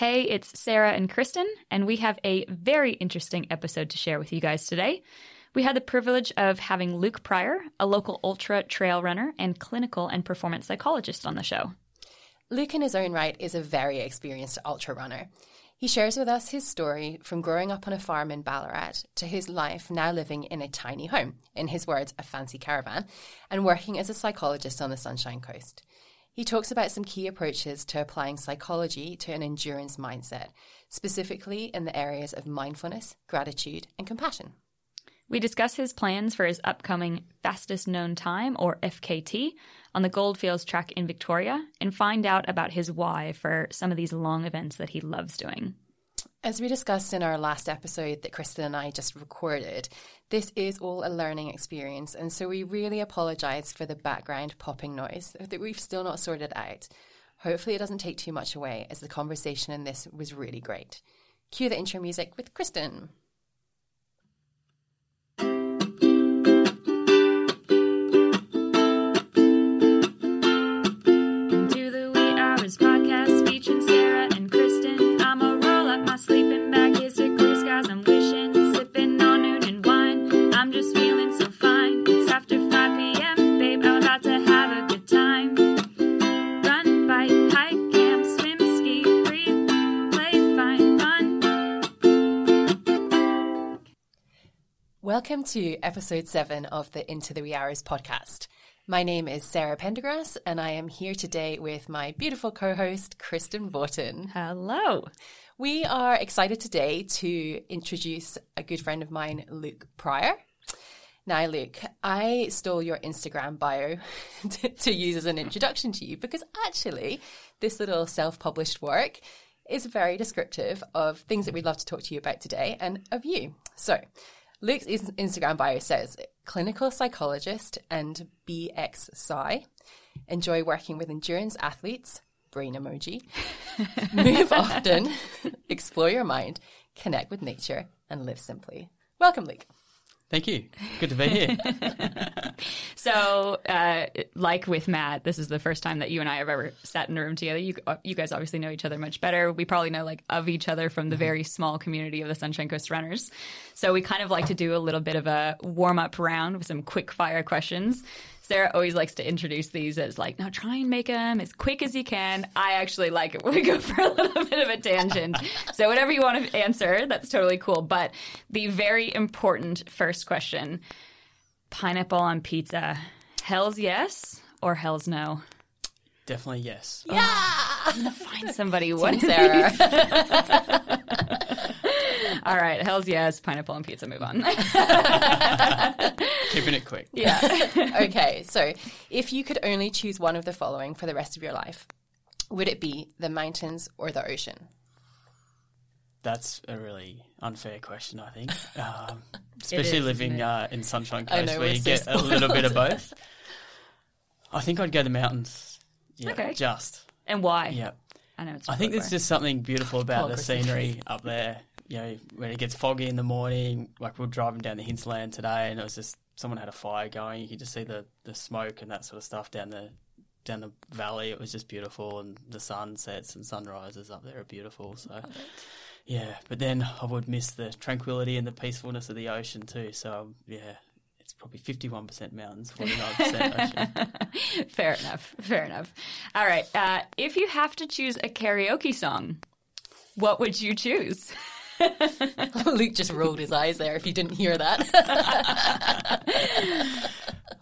Hey, it's Sarah and Kristen, and we have a very interesting episode to share with you guys today. We had the privilege of having Luke Pryor, a local ultra trail runner and clinical and performance psychologist, on the show. Luke, in his own right, is a very experienced ultra runner. He shares with us his story from growing up on a farm in Ballarat to his life now living in a tiny home, in his words, a fancy caravan, and working as a psychologist on the Sunshine Coast. He talks about some key approaches to applying psychology to an endurance mindset, specifically in the areas of mindfulness, gratitude, and compassion. We discuss his plans for his upcoming fastest known time, or FKT, on the Goldfields track in Victoria, and find out about his why for some of these long events that he loves doing. As we discussed in our last episode that Kristen and I just recorded, this is all a learning experience, and so we really apologise for the background popping noise that we've still not sorted out. Hopefully, it doesn't take too much away, as the conversation in this was really great. Cue the intro music with Kristen. Welcome to episode seven of the Into the Wee Hours podcast. My name is Sarah Pendergrass, and I am here today with my beautiful co host, Kristen Vorton. Hello. We are excited today to introduce a good friend of mine, Luke Pryor. Now, Luke, I stole your Instagram bio to, to use as an introduction to you because actually, this little self published work is very descriptive of things that we'd love to talk to you about today and of you. So, Luke's Instagram bio says clinical psychologist and BX Psy, enjoy working with endurance athletes, brain emoji, move often, explore your mind, connect with nature, and live simply. Welcome, Luke. Thank you. Good to be here. So, uh, like with Matt, this is the first time that you and I have ever sat in a room together. You, you guys obviously know each other much better. We probably know like of each other from the very small community of the Sunshine Coast Runners. So we kind of like to do a little bit of a warm up round with some quick fire questions. Sarah always likes to introduce these as like, now try and make them as quick as you can. I actually like it when we go for a little bit of a tangent. So whatever you want to answer, that's totally cool. But the very important first question pineapple on pizza. Hell's yes or hell's no? Definitely yes. Yeah! i'm gonna Find somebody. Is Sarah. All right, hell's yes, pineapple and pizza. Move on. Keeping it quick. yeah. okay, so if you could only choose one of the following for the rest of your life, would it be the mountains or the ocean? That's a really unfair question, I think. Um, especially is, living uh, in Sunshine Coast know, where you so get a little bit of both. I think I'd go the mountains. Yeah, Okay. just. And why? Yeah. I know it's. I think there's there's just something beautiful about on, the scenery up there. You know, when it gets foggy in the morning, like we are driving down the Hinterland today, and it was just someone had a fire going. You could just see the, the smoke and that sort of stuff down the down the valley. It was just beautiful, and the sunsets and sunrises up there are beautiful. So, yeah. But then I would miss the tranquility and the peacefulness of the ocean too. So, yeah, it's probably fifty one percent mountains, forty nine percent ocean. fair enough. Fair enough. All right. Uh, if you have to choose a karaoke song, what would you choose? Luke just rolled his eyes there if you didn't hear that.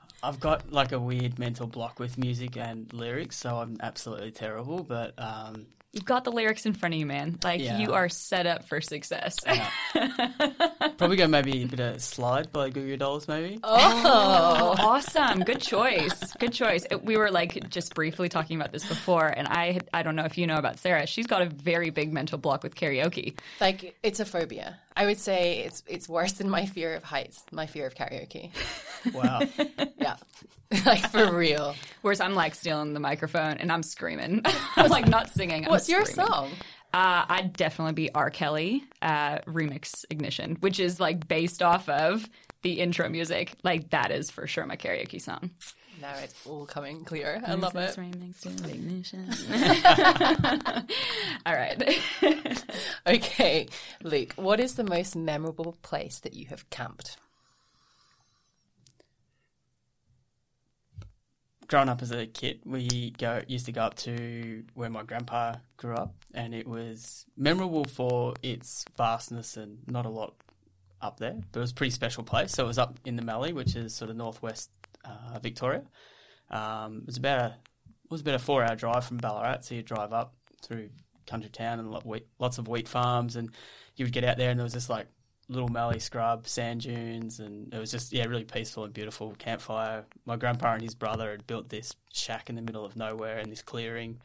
I've got like a weird mental block with music and lyrics, so I'm absolutely terrible. But um, You've got the lyrics in front of you, man. Like Yeah. you are set up for success. probably go maybe a bit of Slide by Goo Goo Dolls, maybe. Oh, awesome. Good choice. Good choice. We were like just briefly talking about this before, and I had, I don't know if you know about Sarah. She's got a very big mental block with karaoke. like it's a phobia. I would say it's it's worse than my fear of heights, my fear of karaoke. Wow. Yeah. like for real. Whereas I'm like stealing the microphone and I'm screaming. I'm like not singing. I'm What's your song? Uh, I'd definitely be R. Kelly uh, remix Ignition, which is like based off of the intro music. Like that is for sure my karaoke song. Now it's all coming clear. I love it. Remix to Ignition. All right. Okay, Luke, what is the most memorable place that you have camped? growing up as a kid, we go used to go up to where my grandpa grew up, and it was memorable for its vastness and not a lot up there, but it was a pretty special place. So it was up in the Mallee, which is sort of northwest uh, Victoria. Um, it was about a it was about a four hour drive from Ballarat, so you drive up through country town and lots of wheat farms, and you would get out there, and there was this like little mallee scrub, sand dunes, and it was just yeah, really peaceful and beautiful campfire. My grandpa and his brother had built this shack in the middle of nowhere in this clearing,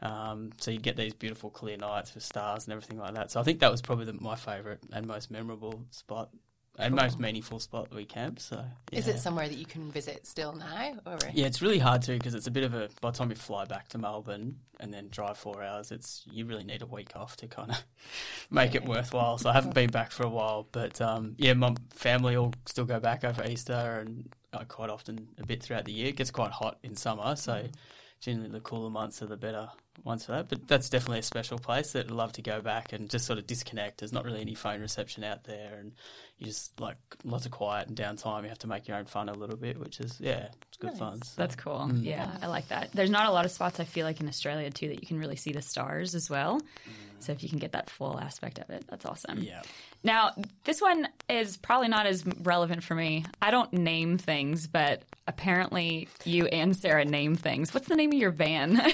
um, so you get these beautiful clear nights with stars and everything like that. So I think that was probably the, my favourite and most memorable spot and most meaningful spot that we camp. So, yeah. is it somewhere that you can visit still now? Or? Yeah, it's really hard to because it's a bit of a. By the time you fly back to Melbourne and then drive four hours, it's you really need a week off to kind of make it worthwhile. So I haven't been back for a while, but um, yeah, my family all still go back over Easter and uh, quite often a bit throughout the year. It gets quite hot in summer, so. Mm generally the cooler months are the better ones for that. But that's definitely a special place that I'd love to go back and just sort of disconnect. There's not really any phone reception out there, and you just like lots of quiet and downtime. You have to make your own fun a little bit, which is yeah, it's good nice. fun. So. That's cool. Mm. Yeah, I like that. There's not a lot of spots I feel like in Australia too that you can really see the stars as well. Mm. So if you can get that full aspect of it, that's awesome. Yeah. Now, this one is probably not as relevant for me. I don't name things, but apparently you and Sarah name things. What's the name of your van?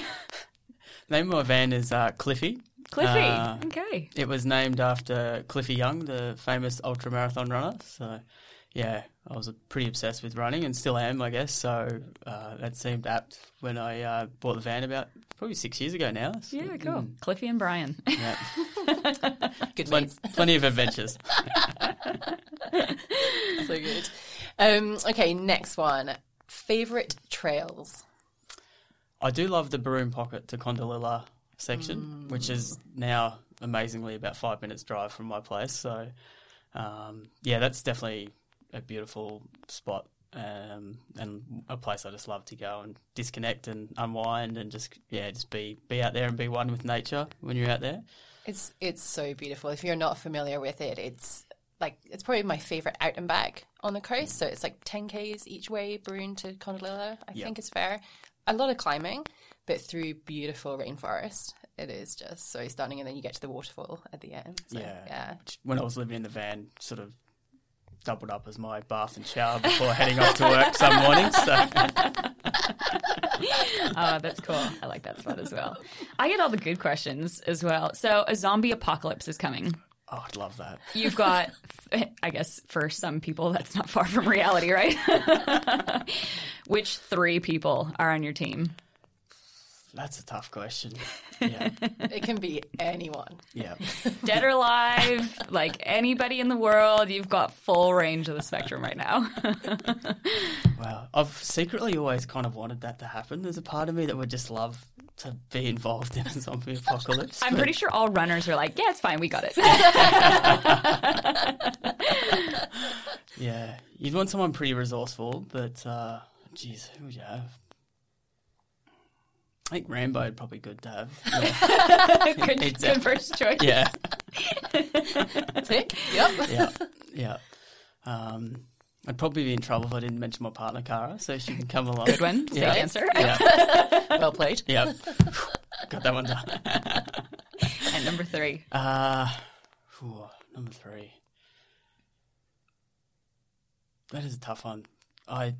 the name of my van is uh, Cliffy. Cliffy. Uh, okay. It was named after Cliffy Young, the famous ultra marathon runner. So, yeah, I was pretty obsessed with running and still am, I guess. So uh, that seemed apt when I uh, bought the van about probably six years ago now. So, yeah, cool. Mm. Cliffy and Brian. Yeah. good Plen- Plenty of adventures. so good. Um, okay, next one. Favorite trails. I do love the Baroon Pocket to Kondalilla section, mm. which is now amazingly about five minutes drive from my place. So, um, yeah, that's definitely a beautiful spot um, and a place I just love to go and disconnect and unwind and just yeah just be be out there and be one with nature when you're out there. It's it's so beautiful. If you're not familiar with it, it's like it's probably my favorite out and back on the coast. So it's like 10 k's each way, Baroon to Kondalilla. I yep. think it's fair. A lot of climbing, but through beautiful rainforest. It is just so stunning, and then you get to the waterfall at the end. So, yeah, yeah. When I was living in the van, sort of doubled up as my bath and shower before heading off to work some mornings. So. oh, that's cool. I like that spot as well. I get all the good questions as well. So, a zombie apocalypse is coming. Oh, I'd love that. You've got, I guess, for some people, that's not far from reality, right? Which three people are on your team? That's a tough question. Yeah. it can be anyone. Yeah. Dead or alive, like anybody in the world, you've got full range of the spectrum right now. wow. I've secretly always kind of wanted that to happen. There's a part of me that would just love to be involved in a zombie apocalypse. I'm but... pretty sure all runners are like, yeah, it's fine, we got it. yeah. You'd want someone pretty resourceful, but, uh, geez, who would you have? I think Rambo would probably good to have. Yeah. good, good first choice. Yeah. Yep. Yeah. Yeah. Um, I'd probably be in trouble if I didn't mention my partner, Cara, so she can come along. Good one. Safe yeah. answer. Yeah. well played. Yeah. Got that one done. and number three. Uh, whew, number three. That is a tough one. I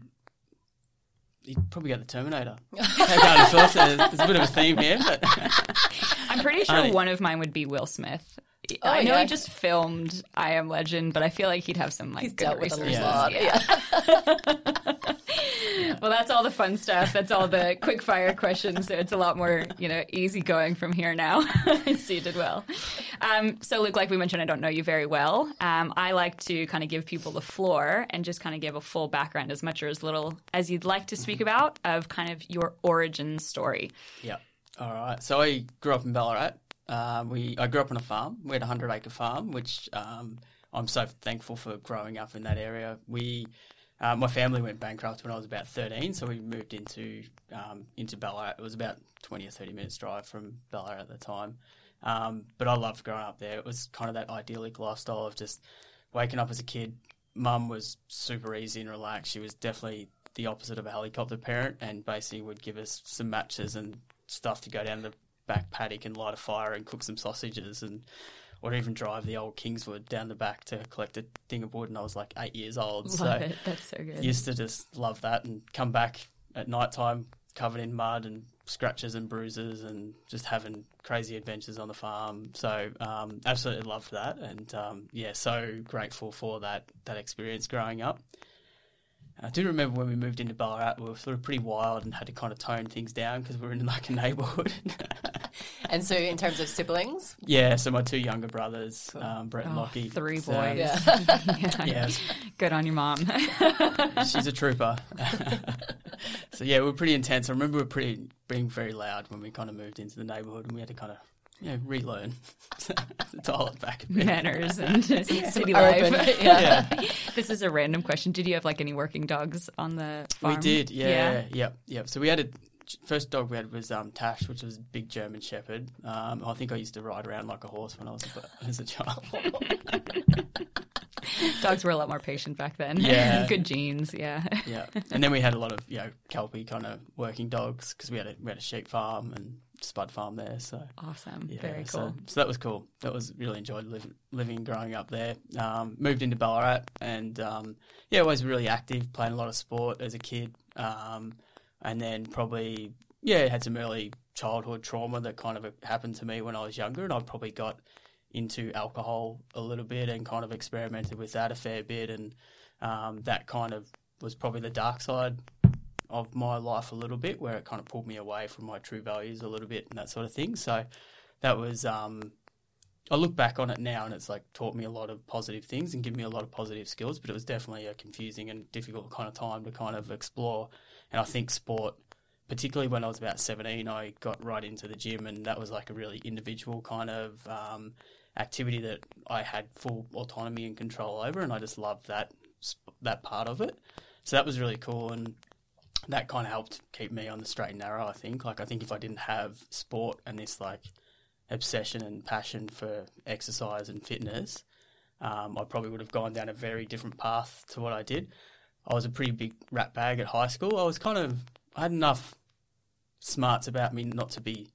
you probably got the Terminator. I thought uh, there's a bit of a theme here, but I'm pretty sure one of mine would be Will Smith. Oh, I know yeah. he just filmed I Am Legend, but I feel like he'd have some like He's good resources. Yeah. yeah. well, that's all the fun stuff. That's all the quick fire questions. So it's a lot more, you know, easy going from here now. so you did well. Um, so, Luke, like we mentioned, I don't know you very well. Um, I like to kind of give people the floor and just kind of give a full background, as much or as little as you'd like to speak about, of kind of your origin story. Yeah. All right. So I grew up in Ballarat. Uh, we I grew up on a farm. We had a hundred acre farm, which um, I'm so thankful for growing up in that area. We uh, my family went bankrupt when I was about 13, so we moved into um, into Ballarat. It was about 20 or 30 minutes drive from Ballarat at the time. Um, but I loved growing up there. It was kind of that idyllic lifestyle of just waking up as a kid. Mum was super easy and relaxed. She was definitely the opposite of a helicopter parent, and basically would give us some matches and stuff to go down the back paddock and light a fire and cook some sausages and or even drive the old Kingswood down the back to collect a thing of wood. And I was like eight years old, Love so it. That's so good. used to just love that and come back at night time covered in mud and scratches and bruises and just having crazy adventures on the farm. So um, absolutely loved that and um, yeah, so grateful for that that experience growing up. I do remember when we moved into Ballarat, we were sort of pretty wild and had to kind of tone things down because we were in like a neighbourhood. And so, in terms of siblings, yeah, so my two younger brothers, um, Brett and Oh, Lockie. three So, boys. yeah. yeah. Yeah, Good on your mom. she's a trooper. so yeah, we were pretty intense. I remember we were pretty being very loud when we kind of moved into the neighbourhood, and we had to kind of you know relearn to dial it back a bit. Manners and city life. yeah. Yeah, this is a random question. Did you have like any working dogs on the farm? we did. Yeah, yep, yep. So we had a first dog we had was um, Tash, which was a big German Shepherd. Um, I think I used to ride around like a horse when I was a, as a child. Dogs were a lot more patient back then. Yeah. Good genes. Yeah. yeah, and then we had a lot of you know kelpie kind of working dogs because we had a we had a sheep farm and spud farm there. So Awesome. Yeah, Very cool. So, that was cool. That was really enjoyed living, living growing up there. Um, moved into Ballarat and um, yeah, always really active, playing a lot of sport as a kid. Um, and then probably yeah, had some early childhood trauma that kind of happened to me when I was younger, and I probably got into alcohol a little bit and kind of experimented with that a fair bit, and um, that kind of was probably the dark side of my life a little bit, where it kind of pulled me away from my true values a little bit and that sort of thing. So that was um, I look back on it now and it's like taught me a lot of positive things and given me a lot of positive skills, but it was definitely a confusing and difficult kind of time to kind of explore. And I think sport, particularly when I was about 17, I got right into the gym and that was like a really individual kind of um, activity that I had full autonomy and control over. And I just loved that, that part of it. So that was really cool. And that kind of helped keep me on the straight and narrow, I think. Like, I think if I didn't have sport and this like obsession and passion for exercise and fitness, um, I probably would have gone down a very different path to what I did. I was a pretty big rat bag at high school. I was kind of, I had enough smarts about me not to be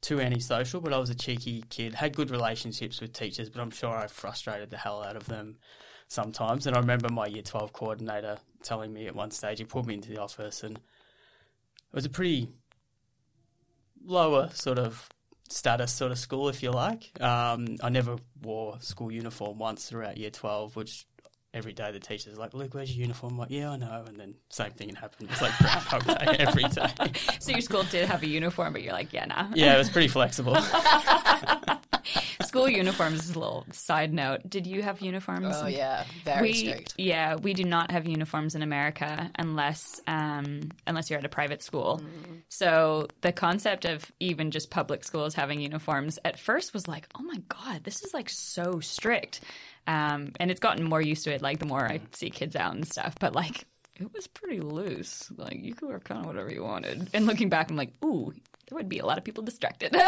too antisocial, but I was a cheeky kid, had good relationships with teachers, but I'm sure I frustrated the hell out of them sometimes. And I remember my year 12 coordinator telling me at one stage, he pulled me into the office and it was a pretty lower sort of status sort of school, if you like. Um, I never wore school uniform once throughout year 12, which every day the teacher's like, Luke, where's your uniform? I'm like, yeah, I know. And then same thing happened. It's like Groundhog Day every day. So your school did have a uniform, but you're like, yeah, nah. Yeah, it was pretty flexible. School uniforms is a little side note. Did you have uniforms? oh yeah, very we, strict. Yeah, we do not have uniforms in America unless um, unless you're at a private school. Mm. So the concept of even just public schools having uniforms at first was like, oh my god, this is like so strict. Um, and it's gotten more used to it. Like the more I see kids out and stuff, but like it was pretty loose. Like you could wear kind of whatever you wanted. And looking back, I'm like, ooh, there would be a lot of people distracted. so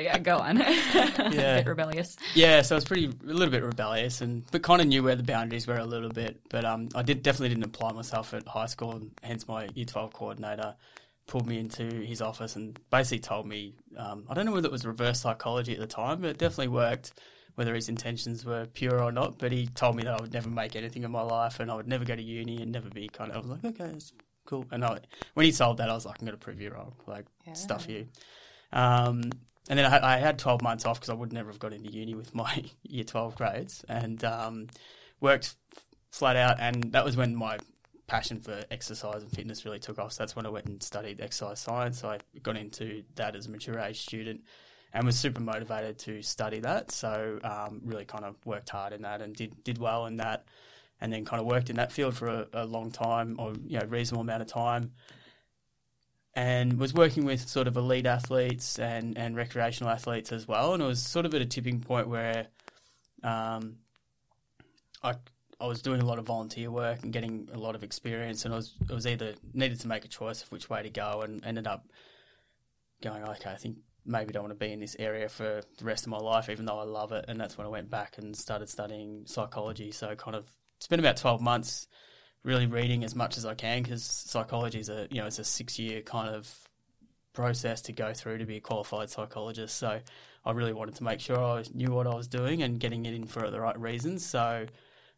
yeah, go on. Yeah. Bit rebellious. Yeah, so I was pretty a little bit rebellious, and but kind of knew where the boundaries were a little bit. But um, I did definitely didn't apply myself at high school, and hence my Year Twelve coordinator pulled me into his office and basically told me um, I don't know whether it was reverse psychology at the time, but it definitely worked. Whether his intentions were pure or not, but he told me that I would never make anything in my life, and I would never go to uni and never be kind of. I was like, okay, cool. And I, when he told that, I was like, I'm going to prove you wrong. Like, stuff you. Um, and then I, had- I had 12 months off because I would never have got into uni with my year 12 grades and um, worked f- flat out. And that was when my passion for exercise and fitness really took off. So that's when I went and studied exercise science. So I got into that as a mature age student and was super motivated to study that. So um, really kind of worked hard in that and did, did well in that. And then kind of worked in that field for a, a long time or, you know, reasonable amount of time and was working with sort of elite athletes and, and recreational athletes as well. And it was sort of at a tipping point where um, I I was doing a lot of volunteer work and getting a lot of experience, and I was I was either needed to make a choice of which way to go, and ended up going, okay, I think maybe I don't want to be in this area for the rest of my life, even though I love it. And that's when I went back and started studying psychology. So kind of it's been about twelve months, really reading as much as I can because psychology is a you know it's a six year kind of process to go through to be a qualified psychologist. So I really wanted to make sure I knew what I was doing and getting it in for the right reasons. So.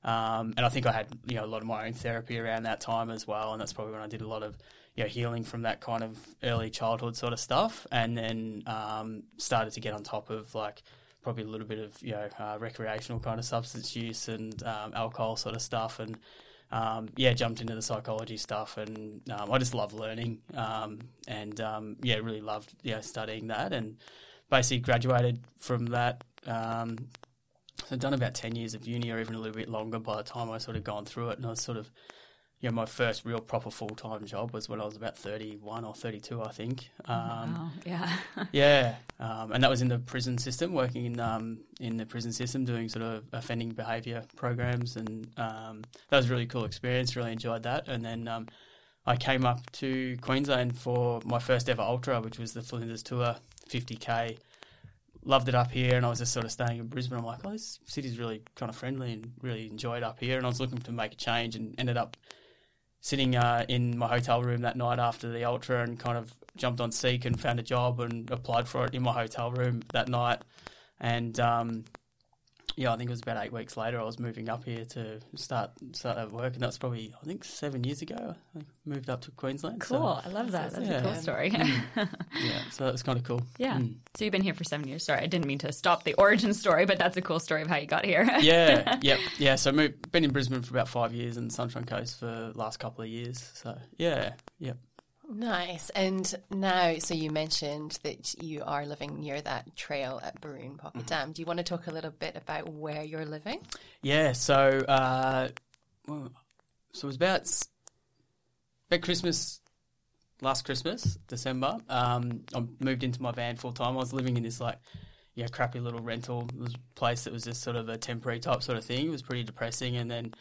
Um, and I think I had you know a lot of my own therapy around that time as well, and that's probably when I did a lot of you know, healing from that kind of early childhood sort of stuff, and then um, started to get on top of like probably a little bit of you know uh, recreational kind of substance use and um, alcohol sort of stuff, and um, yeah, jumped into the psychology stuff, and um, I just love learning, um, and um, yeah, really loved yeah studying that, and basically graduated from that. so I'd done about ten years of uni, or even a little bit longer by the time I sort of gone through it, and I was sort of yeah, my first real proper full time job was when I was about 31 or 32, I think. Um, wow. Yeah. yeah. Um, and that was in the prison system, working in um, in the prison system, doing sort of offending behaviour programs. And um, that was a really cool experience, really enjoyed that. And then um, I came up to Queensland for my first ever ultra, which was the Flinders Tour 50K. Loved it up here, and I was just sort of staying in Brisbane. I'm like, oh, this city's really kind of friendly and really enjoyed up here. And I was looking to make a change and ended up sitting uh, in my hotel room that night after the ultra and kind of jumped on Seek and found a job and applied for it in my hotel room that night. And um, yeah, I think it was about eight weeks later I was moving up here to start start work, and that's probably I think seven years ago. I moved up to Queensland. Cool, so, I love that. That's yeah. a cool story. Mm. yeah, so that was kind of cool. Yeah. Mm. So you've been here for seven years. Sorry, I didn't mean to stop the origin story, but that's a cool story of how you got here. yeah. Yep. Yeah. So moved, been in Brisbane for about five years and Sunshine Coast for the last couple of years. So yeah. Yep. Nice. And now, so you mentioned that you are living near that trail at Baroon Pocket mm-hmm. Dam. Do you want to talk a little bit about where you're living? Yeah. So, uh, so it was about about Christmas, last Christmas, December. Um, I moved into my van full time. I was living in this like, yeah, crappy little rental place that was just sort of a temporary type sort of thing. It was pretty depressing, and then.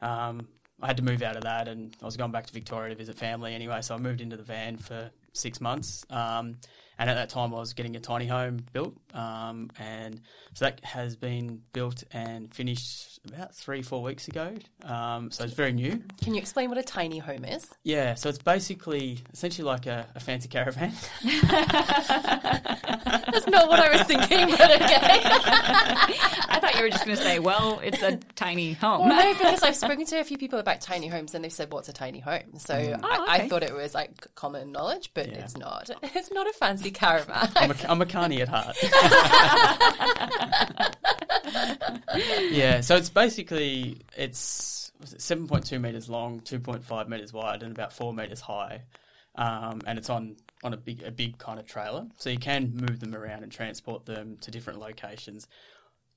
Um, I had to move out of that, and I was going back to Victoria to visit family anyway. So I moved into the van for six months, um, and at that time I was getting a tiny home built, um, and so that has been built and finished about three, four weeks ago. Um, so it's very new. Can you explain what a tiny home is? Yeah, so it's basically essentially like a, a fancy caravan. That's not what I was thinking, but okay. I thought you were just going to say, well, it's a tiny home. Well, no, because I've spoken to a few people about tiny homes and they've said, what's a tiny home? So mm. oh, I, I, thought it was like common knowledge, but yeah. it's not. It's not a fancy caravan. I'm a, I'm a carny at heart. yeah, so it's basically it's seven point two meters long, two point five meters wide, and about four meters high. Um, and it's on on a big a big kind of trailer, so you can move them around and transport them to different locations.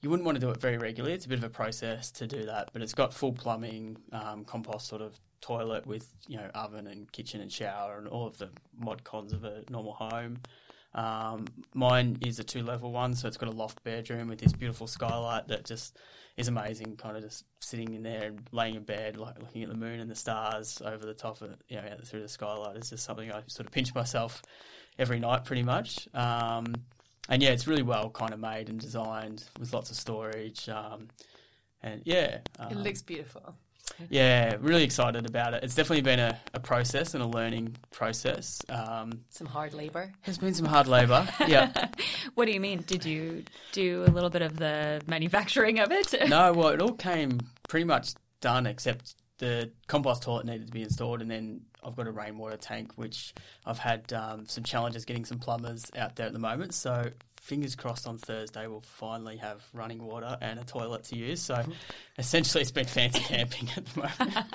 You wouldn't want to do it very regularly; it's a bit of a process to do that. But it's got full plumbing, um, compost sort of toilet with you know oven and kitchen and shower and all of the mod cons of a normal home. Um, mine is a two level one, so it's got a loft bedroom with this beautiful skylight that just is amazing. Kind of just sitting in there and laying in bed, like looking at the moon and the stars over the top of you know, through the skylight. It's just something I sort of pinch myself every night, pretty much. Um, and yeah, it's really well kind of made and designed with lots of storage. Um, and yeah, it looks beautiful yeah, really excited about it. It's definitely been a, a process and a learning process. Um, some hard labour. There's been some hard labour. Yeah. what do you mean? Did you do a little bit of the manufacturing of it? no, well, it all came pretty much done except the compost toilet needed to be installed, and then I've got a rainwater tank, which I've had um, some challenges getting some plumbers out there at the moment. So fingers crossed on Thursday we'll finally have running water and a toilet to use. So essentially, it's been fancy camping at the moment.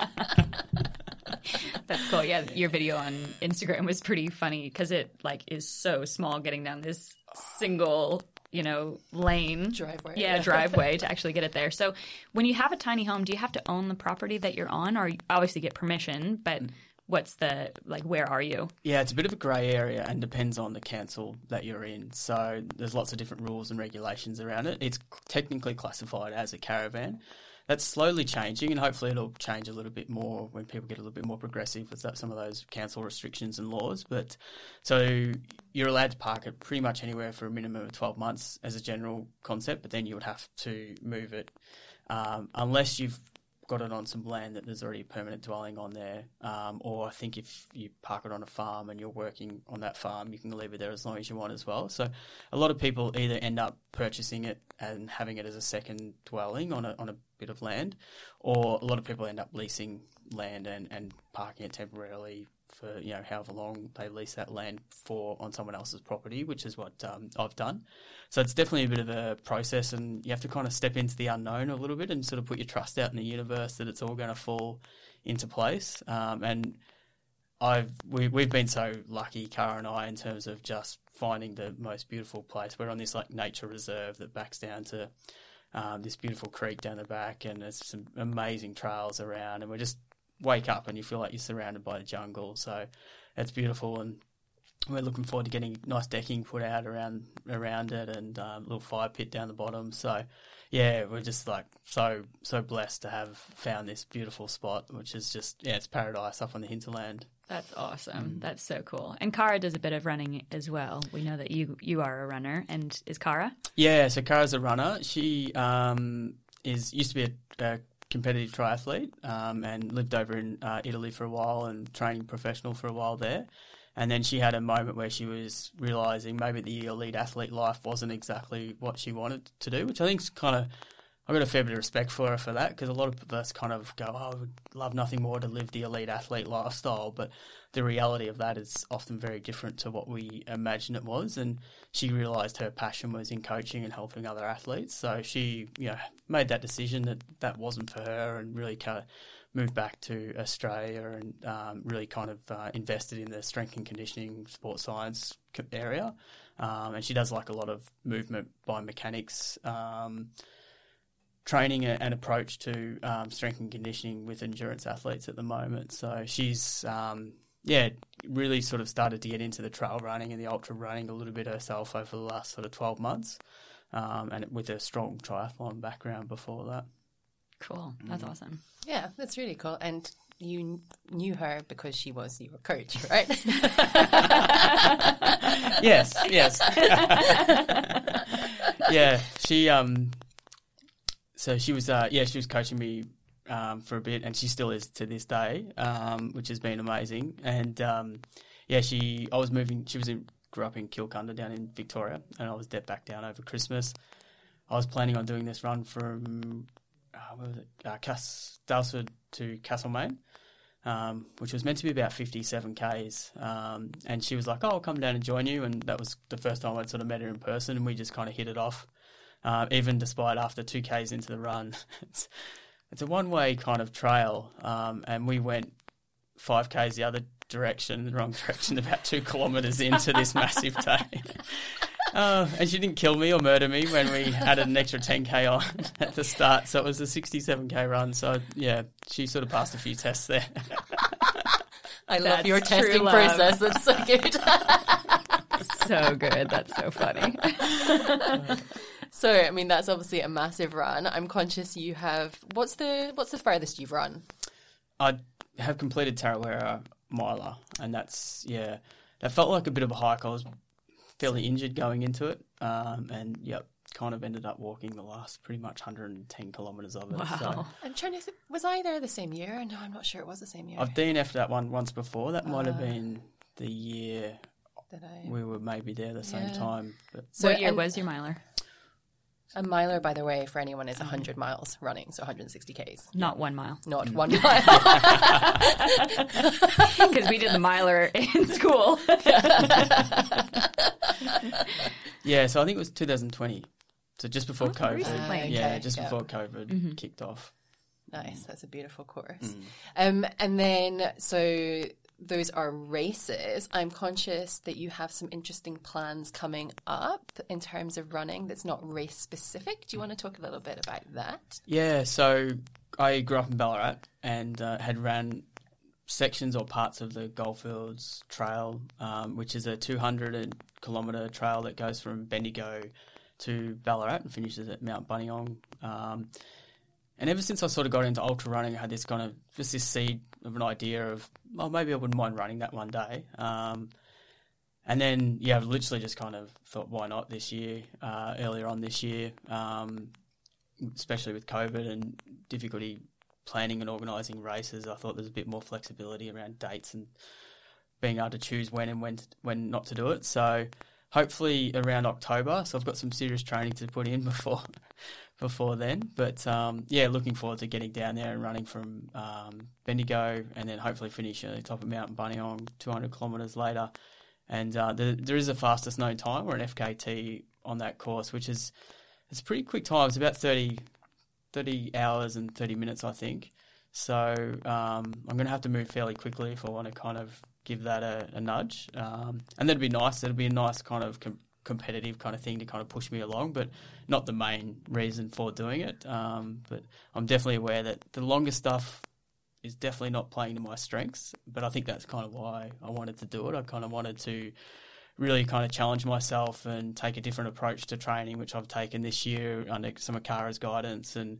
That's cool. Yeah, your video on Instagram was pretty funny because it like is so small getting down this single you know lane driveway yeah driveway to actually get it there so when you have a tiny home do you have to own the property that you're on or you obviously get permission but mm. What's the like where are you? Yeah it's a bit of a grey area and depends on the council that you're in. So there's lots of different rules and regulations around it. It's technically classified as a caravan. That's slowly changing, and hopefully it'll change a little bit more when people get a little bit more progressive with some of those council restrictions and laws. But so you're allowed to park it pretty much anywhere for a minimum of 12 months as a general concept, but then you would have to move it um, unless you've got it on some land that there's already a permanent dwelling on there. Um, or I think if you park it on a farm and you're working on that farm, you can leave it there as long as you want as well. So a lot of people either end up purchasing it and having it as a second dwelling on a, on a bit of land, or a lot of people end up leasing land and, and parking it temporarily for you know however long they lease that land for on someone else's property, which is what um, I've done. So it's definitely a bit of a process, and you have to kind of step into the unknown a little bit and sort of put your trust out in the universe that it's all going to fall into place. Um, and I've we, we've been so lucky, Cara and I, in terms of just finding the most beautiful place. We're on this like nature reserve that backs down to um, this beautiful creek down the back, and there's some amazing trails around, and we're just wake up and you feel like you're surrounded by the jungle. So it's beautiful, and we're looking forward to getting nice decking put out around around it and um, a little fire pit down the bottom. So yeah, we're just like so so blessed to have found this beautiful spot, which is just yeah, it's paradise up on the hinterland. That's awesome. Mm. That's so cool. And Kara does a bit of running as well. We know that you you are a runner, and is Kara? Yeah, so Kara's a runner. She um, is used to be a, a competitive triathlete um, and lived over in uh, Italy for a while and training professional for a while there. And then she had a moment where she was realizing maybe the elite athlete life wasn't exactly what she wanted to do, which I think is kind of I've got a fair bit of respect for her for that because a lot of us kind of go, oh, I would love nothing more to live the elite athlete lifestyle. But the reality of that is often very different to what we imagine it was. And she realised her passion was in coaching and helping other athletes. So she, you know, made that decision that that wasn't for her and really kind of moved back to Australia and um, really kind of uh, invested in the strength and conditioning sports science area. Um, and she does like a lot of movement biomechanics. Um, training and approach to um, strength and conditioning with endurance athletes at the moment. So she's, um, yeah, really sort of started to get into the trail running and the ultra running a little bit herself over the last sort of 12 months, um, and with a strong triathlon background before that. Cool. That's mm. awesome. Yeah, that's really cool. And you knew her because she was your coach, right? yes, yes. yeah, she um so she was, uh, yeah, she was coaching me um, for a bit, and she still is to this day, um, which has been amazing. And um, yeah, she, I was moving. She was in, grew up in Kilcunda down in Victoria, and I was dead back down over Christmas. I was planning on doing this run from uh, where was it, uh, Cass, Daylesford to Castlemaine. Um, which was meant to be about 57 Ks. Um, and she was like, Oh, I'll come down and join you. And that was the first time I'd sort of met her in person, and we just kind of hit it off uh, even despite after two k's into the run. it's it's a one way kind of trail, um, and we went five k's the other direction, the wrong direction, about two kilometres into this massive day. Uh, and she didn't kill me or murder me when we added an extra 10k on at the start. So it was a 67k run. So yeah, she sort of passed a few tests there. I That's love your testing love. process. That's so good. so good. That's so funny. So, I mean, that's obviously a massive run. I'm conscious you have. What's the What's the furthest you've run? I have completed Tarawera Miler, and that's yeah. That felt like a bit of a hike. I was fairly injured going into it, um, and yep, kind of ended up walking the last pretty much 110 kilometres of it. Wow. So. I'm trying to. Th- was I there the same year? No, I'm not sure. It was the same year. I've DNF'd that one once before. That might have ah. been the year that I... we were maybe there the same yeah. time. But... So what year was your miler? A miler, by the way, for anyone, is 100 miles running, so 160 Ks. Not one mile. Not mm. one mile. Because we did the miler in school. yeah, so I think it was 2020. So just before oh, COVID. Recently. Yeah, just yeah. before COVID mm-hmm. kicked off. Nice. That's a beautiful course. Mm. Um, and then, so those are races, I'm conscious that you have some interesting plans coming up in terms of running that's not race specific. Do you want to talk a little bit about that? Yeah, so I grew up in Ballarat and uh, had ran sections or parts of the Goldfields Trail, um, which is a 200 kilometre trail that goes from Bendigo to Ballarat and finishes at Mount Buninyong. Um, and ever since I sort of got into ultra running, I had this kind of just this seed of an idea of, well, maybe I wouldn't mind running that one day. Um, and then, yeah, I've literally just kind of thought, why not this year, uh, earlier on this year, um, especially with COVID and difficulty planning and organising races. I thought there's a bit more flexibility around dates and being able to choose when and when to, when not to do it. So hopefully around October. So I've got some serious training to put in before before then. But um, yeah, looking forward to getting down there and running from um, Bendigo and then hopefully finish at the top of Mount Buninyong 200 kilometres later. And uh, the, there is a fastest known time or an FKT on that course, which is it's a pretty quick time. It's about 30, 30 hours and 30 minutes, I think. So um, I'm going to have to move fairly quickly if I want to kind of give that a, a nudge. Um, and that'd be nice. It'd be a nice kind of competitive kind of thing to kind of push me along, but not the main reason for doing it. Um, but I'm definitely aware that the longer stuff is definitely not playing to my strengths. But I think that's kind of why I wanted to do it. I kind of wanted to really kind of challenge myself and take a different approach to training, which I've taken this year under some of Kara's guidance and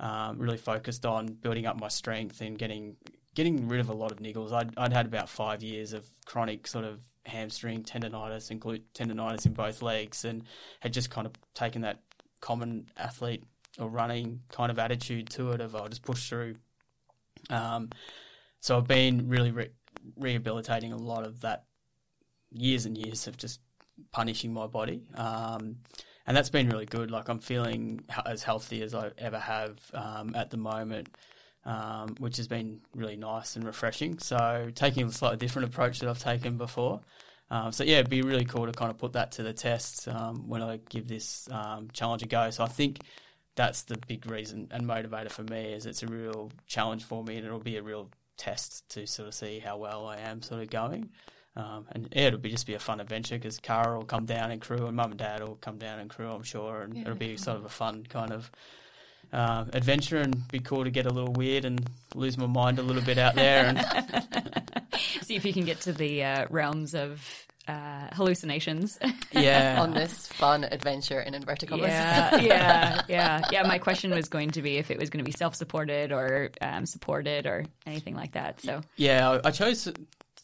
um, really focused on building up my strength and getting getting rid of a lot of niggles. I'd, I'd had about five years of chronic sort of hamstring tendonitis and glute tendonitis in both legs and had just kind of taken that common athlete or running kind of attitude to it of I'll just push through. Um, so I've been really re- rehabilitating a lot of that years and years of just punishing my body. Um, and that's been really good. Like I'm feeling as healthy as I ever have um, at the moment um, which has been really nice and refreshing. So taking a slightly different approach that I've taken before. Um, so yeah, it'd be really cool to kind of put that to the test um, when I give this um, challenge a go. So I think that's the big reason and motivator for me is it's a real challenge for me and it'll be a real test to sort of see how well I am sort of going. Um, and yeah, it'll be just be a fun adventure because Kara will come down and crew and mum and dad will come down and crew, I'm sure, and yeah. it'll be sort of a fun kind of uh, adventure and be cool to get a little weird and lose my mind a little bit out there and see if you can get to the uh, realms of uh, hallucinations. Yeah, on this fun adventure in inverted commas. Yeah, yeah, yeah, yeah. My question was going to be if it was going to be self-supported or um, supported or anything like that. So yeah, I chose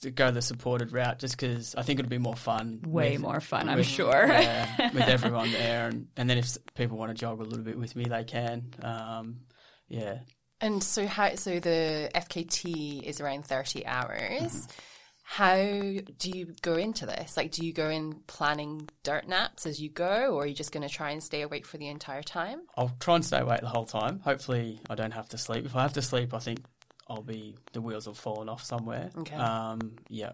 to go the supported route just because I think it'd be more fun. Way with, more fun, I'm sure. Yeah, with everyone there, and, and then if people want to jog a little bit with me, they can. Um, yeah. And so how? So the FKT is around thirty hours. Mm-hmm. How do you go into this? Like, do you go in planning dirt naps as you go, or are you just going to try and stay awake for the entire time? I'll try and stay awake the whole time. Hopefully, I don't have to sleep. If I have to sleep, I think I'll be the wheels have fallen off somewhere. Okay. Um, yeah.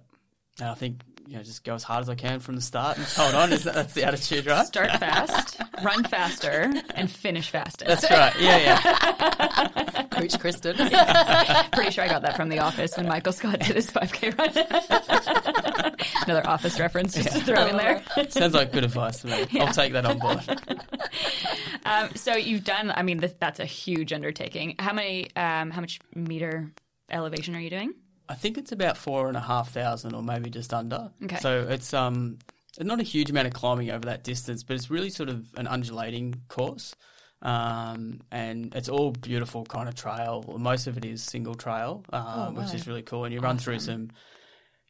And I think you know just go as hard as I can from the start and hold on. Is that, that's the attitude, right? Start fast, run faster, and finish fastest. That's right. Yeah, yeah. Coach Kristen. Yeah. Pretty sure I got that from The Office when Michael Scott did his 5K run. Another Office reference just to throw in there. Sounds like good advice to me. Yeah. I'll take that on board. Um, so you've done. I mean, that's a huge undertaking. How many? Um, how much meter elevation are you doing? I think it's about four and a half thousand, or maybe just under. Okay. So it's um, not a huge amount of climbing over that distance, but it's really sort of an undulating course. Um, and it's all beautiful kind of trail. Most of it is single trail, um, oh, wow. which is really cool. And you awesome. run through some,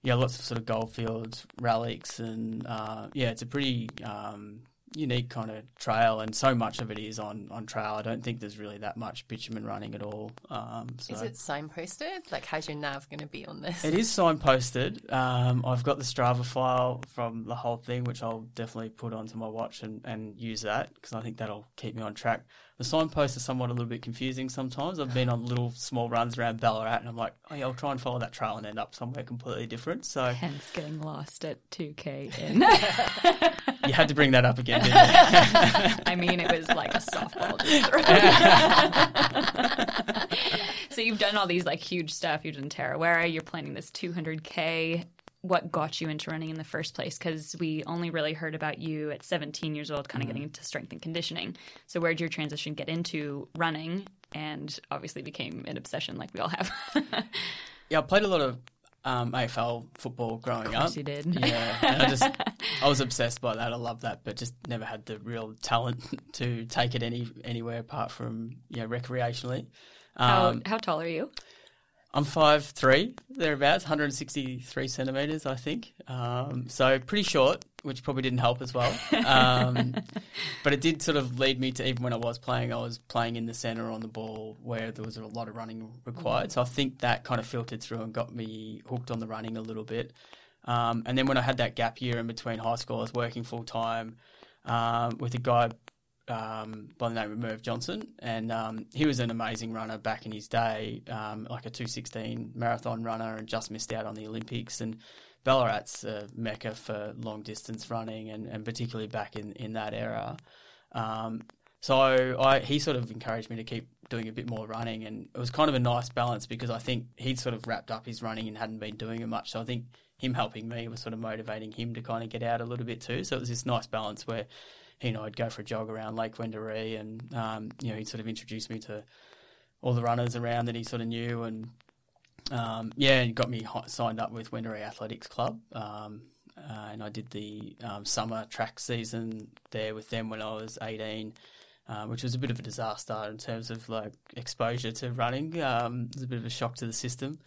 yeah, lots of sort of goldfields, relics, and uh, yeah, it's a pretty um, unique kind of trail, and so much of it is on, on trail. I don't think there's really that much bitumen running at all. Um, so. Is it signposted? Like, how's your nav going to be on this? It is signposted. Um, I've got the Strava file from the whole thing, which I'll definitely put onto my watch and, and use that because I think that'll keep me on track. The signposts are somewhat a little bit confusing sometimes. I've been on little small runs around Ballarat and I'm like, oh yeah, I'll try and follow that trail and end up somewhere completely different. So hence getting lost at 2k in. you had to bring that up again, didn't you? I mean, it was like a softball. so you've done all these like huge stuff. You've done Tarawera. You're planning this 200k what got you into running in the first place because we only really heard about you at 17 years old kind of mm-hmm. getting into strength and conditioning so where did your transition get into running and obviously became an obsession like we all have yeah i played a lot of um, AFL football growing Of up. you did. Yeah, and I just I was obsessed by that. I love that, but just never had the real talent to take it any anywhere apart from you know recreationally. How, Um, how tall are you? I'm five three thereabouts, 163 centimeters, I think. Um, so pretty short, which probably didn't help as well. Um, but it did sort of lead me to even when I was playing, I was playing in the centre on the ball where there was a lot of running required. So I think that kind of filtered through and got me hooked on the running a little bit. Um, and then when I had that gap year in between high school, I was working full time um, with a guy um, by the name of Merv Johnson, and um, he was an amazing runner back in his day, um, like a 216 marathon runner, and just missed out on the Olympics. And Ballarat's a mecca for long distance running, and, and particularly back in, in that era. Um, so I, he sort of encouraged me to keep doing a bit more running, and it was kind of a nice balance because I think he'd sort of wrapped up his running and hadn't been doing it much. So I think him helping me was sort of motivating him to kind of get out a little bit too. So it was this nice balance where he and I'd go for a jog around Lake Wendouree, and um, you know he sort of introduced me to all the runners around that he sort of knew, and um, yeah, and got me signed up with Wendouree Athletics Club, um, uh, and I did the um, summer track season there with them when I was eighteen. Uh, which was a bit of a disaster in terms of like exposure to running. Um, it was a bit of a shock to the system.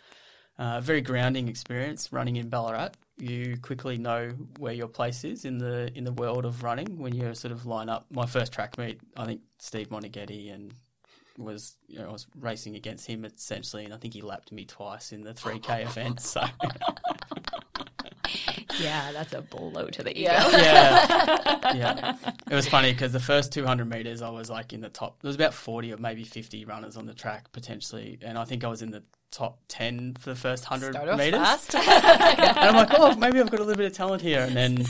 Uh, very grounding experience running in Ballarat. You quickly know where your place is in the in the world of running when you sort of line up. My first track meet, I think Steve Moneghetti and was you know, I was racing against him essentially, and I think he lapped me twice in the three k event. So Yeah, that's a blow to the ego. Yeah. yeah, yeah. It was funny because the first 200 meters, I was like in the top. There was about 40 or maybe 50 runners on the track potentially, and I think I was in the top 10 for the first 100 Start off meters. fast. And I'm like, oh, maybe I've got a little bit of talent here. And then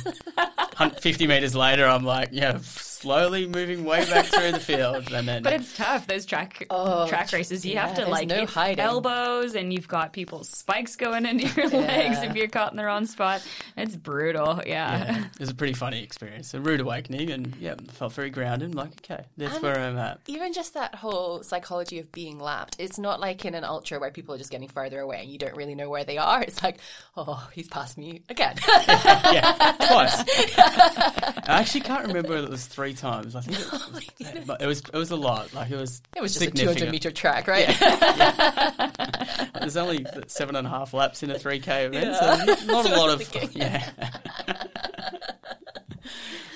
hun- 50 meters later, I'm like, yeah, slowly moving way back through the field. And then, But it's tough. Those track Oh, track races, you yeah, have to like no it's elbows, and you've got people's spikes going into your legs if you're caught in the wrong spot. It's brutal. Yeah. yeah, it was a pretty funny experience, a rude awakening, and yeah, felt very grounded. I'm like, okay, that's And- where I'm at. Even just that whole psychology of being lapped. It's not like in an ultra where people are just getting further away and you don't really know where they are. It's like, oh, he's passed me again. yeah, twice. I actually can't remember whether it was three times. I think it, was, but it was it was a lot. Like it was. it was just a 200 meter track, right? There's only seven and a half laps in a three k event, Yeah. so not a lot of thinking. yeah.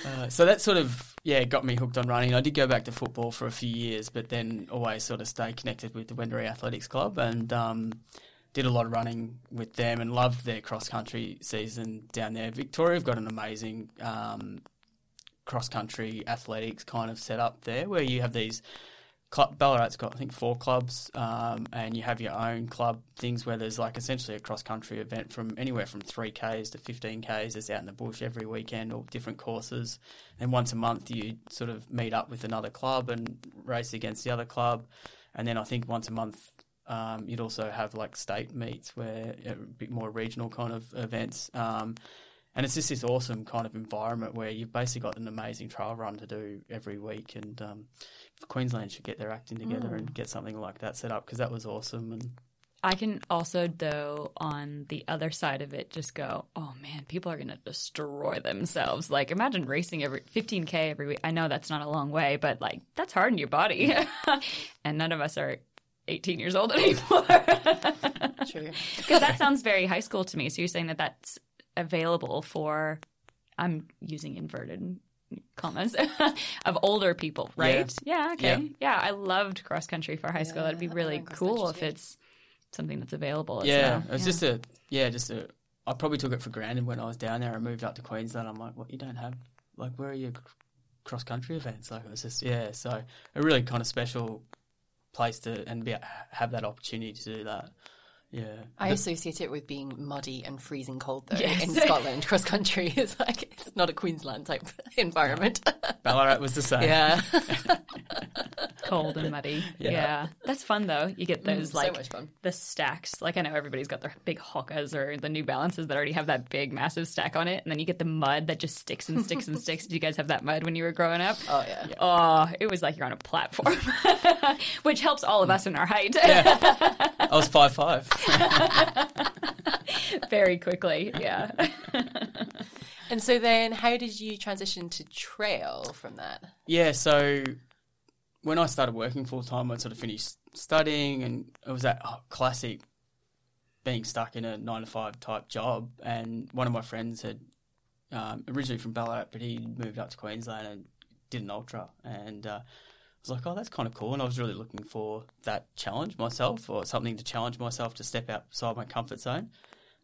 Uh, so that sort of yeah got me hooked on running. I did go back to football for a few years, but then always sort of stay connected with the Wendouree Athletics Club and um, did a lot of running with them and loved their cross country season down there. Victoria have got an amazing um, cross country athletics kind of set up there, where you have these. Club, Ballarat's got I think four clubs, um, and you have your own club things where there's like essentially a cross country event from anywhere from three k's to fifteen k's. It's out in the bush every weekend, or different courses. And once a month, you sort of meet up with another club and race against the other club. And then I think once a month, um, you'd also have like state meets where a bit more regional kind of events. Um, and it's just this awesome kind of environment where you've basically got an amazing trail run to do every week. And um, Queensland should get their acting together and get something like that set up because that was awesome. And I can also, though, on the other side of it, just go, oh man, people are going to destroy themselves. Like, imagine racing every 15K every week. I know that's not a long way, but like, that's hard on your body. and none of us are 18 years old anymore. True. Because that sounds very high school to me. So you're saying that that's available for, I'm using inverted commas, of older people, right? Yeah, okay. Yeah. I loved cross country for high school. That'd be really cool if it's something that's available. as yeah, well. it was just a yeah, just a. I probably took it for granted when I was down there. I moved up to Queensland. I'm like, what? You don't have like where are your cross country events? Like it was just yeah. So a really kind of special place to and be have that opportunity to do that. Yeah, I associate it with being muddy and freezing cold though Yes. in Scotland. Cross country is like it's not a Queensland type environment. Ballarat was the same. yeah. Cold and muddy. Yeah. Yeah. That's fun though. You get those Mm, so like much fun. the stacks. Like I know everybody's got their big Hokas or the New Balances that already have that big massive stack on it, and then you get the mud that just sticks and sticks and sticks. Did you guys have that mud when you were growing up? Oh yeah. Oh, it was like you're on a platform, which helps all of us in our height I was five five. very quickly. Yeah. And so then, how did you transition to trail from that? Yeah, so when I started working full time, I sort of finished studying, and it was that oh, classic being stuck in a nine to five type job. And one of my friends had um, originally from Ballarat, but he moved up to Queensland and did an ultra, and uh, I was like, oh, that's kind of cool. And I was really looking for that challenge myself, or something to challenge myself to step outside my comfort zone.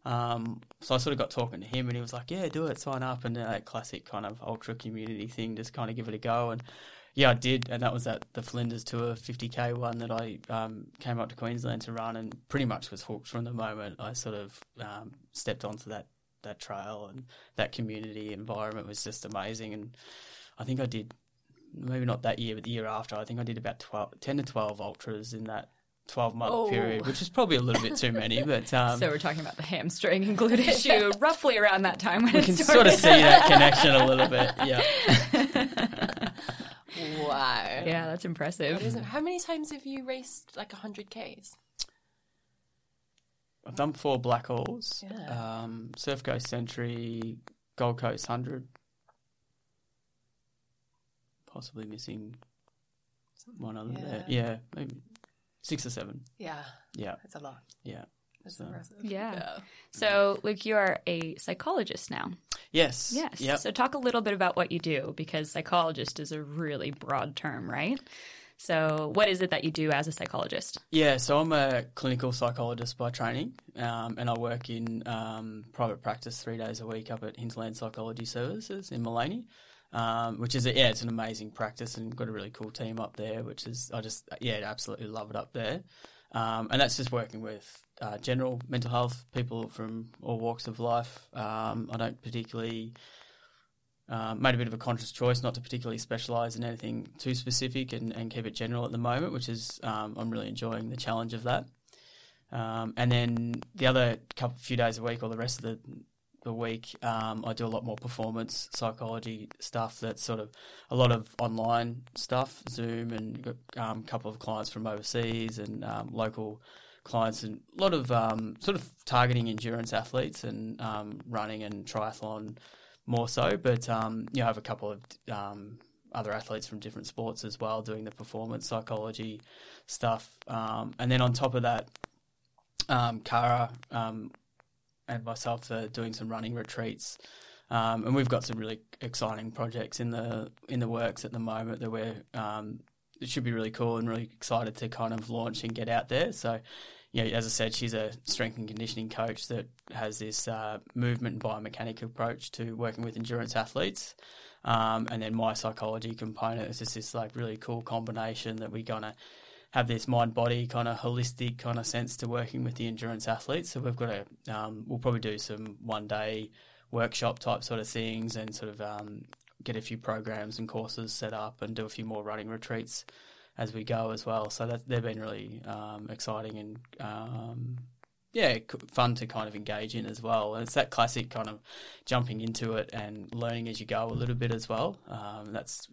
Um, so I sort of got talking to him, and he was like, "Yeah, do it, sign up." And that classic kind of ultra community thing, just kind of give it a go. And yeah, I did, and that was at the Flinders Tour 50k one that I um, came up to Queensland to run, and pretty much was hooked from the moment I sort of um, stepped onto that that trail, and that community environment was just amazing. And I think I did maybe not that year, but the year after, I think I did about 12, 10 to twelve ultras in that. 12 month Oh. period, which is probably a little bit too many, but um, so we're talking about the hamstring and glute issue roughly around that time when we it can started. sort of see that connection a little bit. Yeah. Wow. Yeah, that's impressive. is it? How many times have you raced like hundred k's? I've done four Blackalls, Yeah. um, Surf Coast Century, Gold Coast 100. Possibly missing one other there. Yeah, maybe six or seven. Yeah, Yeah, that's a lot. yeah. That's So- impressive. Yeah. So, Luke, you are a psychologist now. Yes. Yes. Yep. So, talk a little bit about what you do because psychologist is a really broad term, right? So, what is it that you do as a psychologist? Yeah, so I'm a clinical psychologist by training, um, and I work in um, private practice three days a week up at Hinterland Psychology Services in Maleny, um, which is a, yeah, it's an amazing practice and got a really cool team up there, which is I just yeah, absolutely love it up there, um, and that's just working with uh, general mental health people from all walks of life. Um, I don't particularly um, made a bit of a conscious choice not to particularly specialise in anything too specific and, and keep it general at the moment, which is um, I'm really enjoying the challenge of that. Um, and then the other couple few days a week or the rest of the the week, um, I do a lot more performance psychology stuff. That's sort of a lot of online stuff, Zoom, and um, a couple of clients from overseas and um, local clients, and a lot of um, sort of targeting endurance athletes and um, running and triathlon more so. But um, you know, I have a couple of other athletes from different sports as well doing the performance psychology stuff. And then on top of that, um, Cara um, and myself are doing some running retreats. Um, and we've got some really exciting projects in the in the works at the moment that we're um, it should be really cool and really excited to kind of launch and get out there. So, you know, as I said, she's a strength and conditioning coach that has this uh, movement and biomechanic approach to working with endurance athletes. Um, and then my psychology component is just this like really cool combination that we're gonna have this mind body kind of holistic kind of sense to working with the endurance athletes. So we've got a um, we'll probably do some one day workshop type sort of things and sort of um, get a few programs and courses set up and do a few more running retreats as we go as well. So that they've been really um, exciting and um, yeah, fun to kind of engage in as well. And it's that classic kind of jumping into it and learning as you go a little bit as well. Um, that's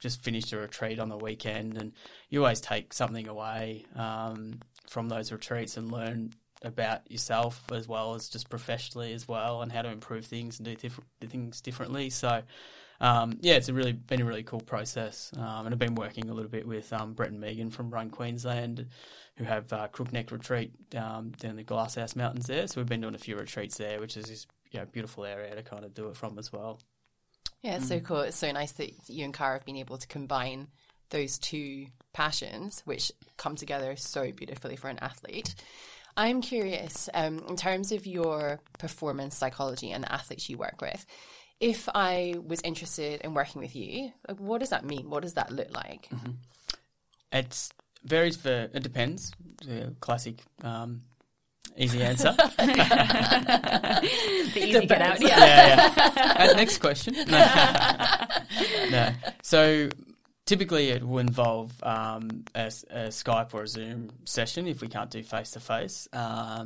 just finished a retreat on the weekend, and you always take something away um, from those retreats and learn about yourself as well as just professionally as well, and how to improve things and do, do things differently. So. Um, yeah, it's a really been a really cool process, um, and I've been working a little bit with um, Brett and Megan from Run Queensland, who have uh, Crookneck Retreat um, down the Glasshouse Mountains there. So we've been doing a few retreats there, which is this you know, beautiful area to kind of do it from as well. Yeah, it's so cool. It's so nice that you and Cara have been able to combine those two passions, which come together so beautifully for an athlete. I'm curious, um, in terms of your performance psychology and the athletes you work with, if I was interested in working with you, like, what does that mean? What does that look like? It varies for it depends. The classic um, easy answer. The easy get out. Yeah. yeah, yeah. Uh, next question. No. No. So typically it will involve um, a, a, Skype or a Zoom session if we can't do face to face.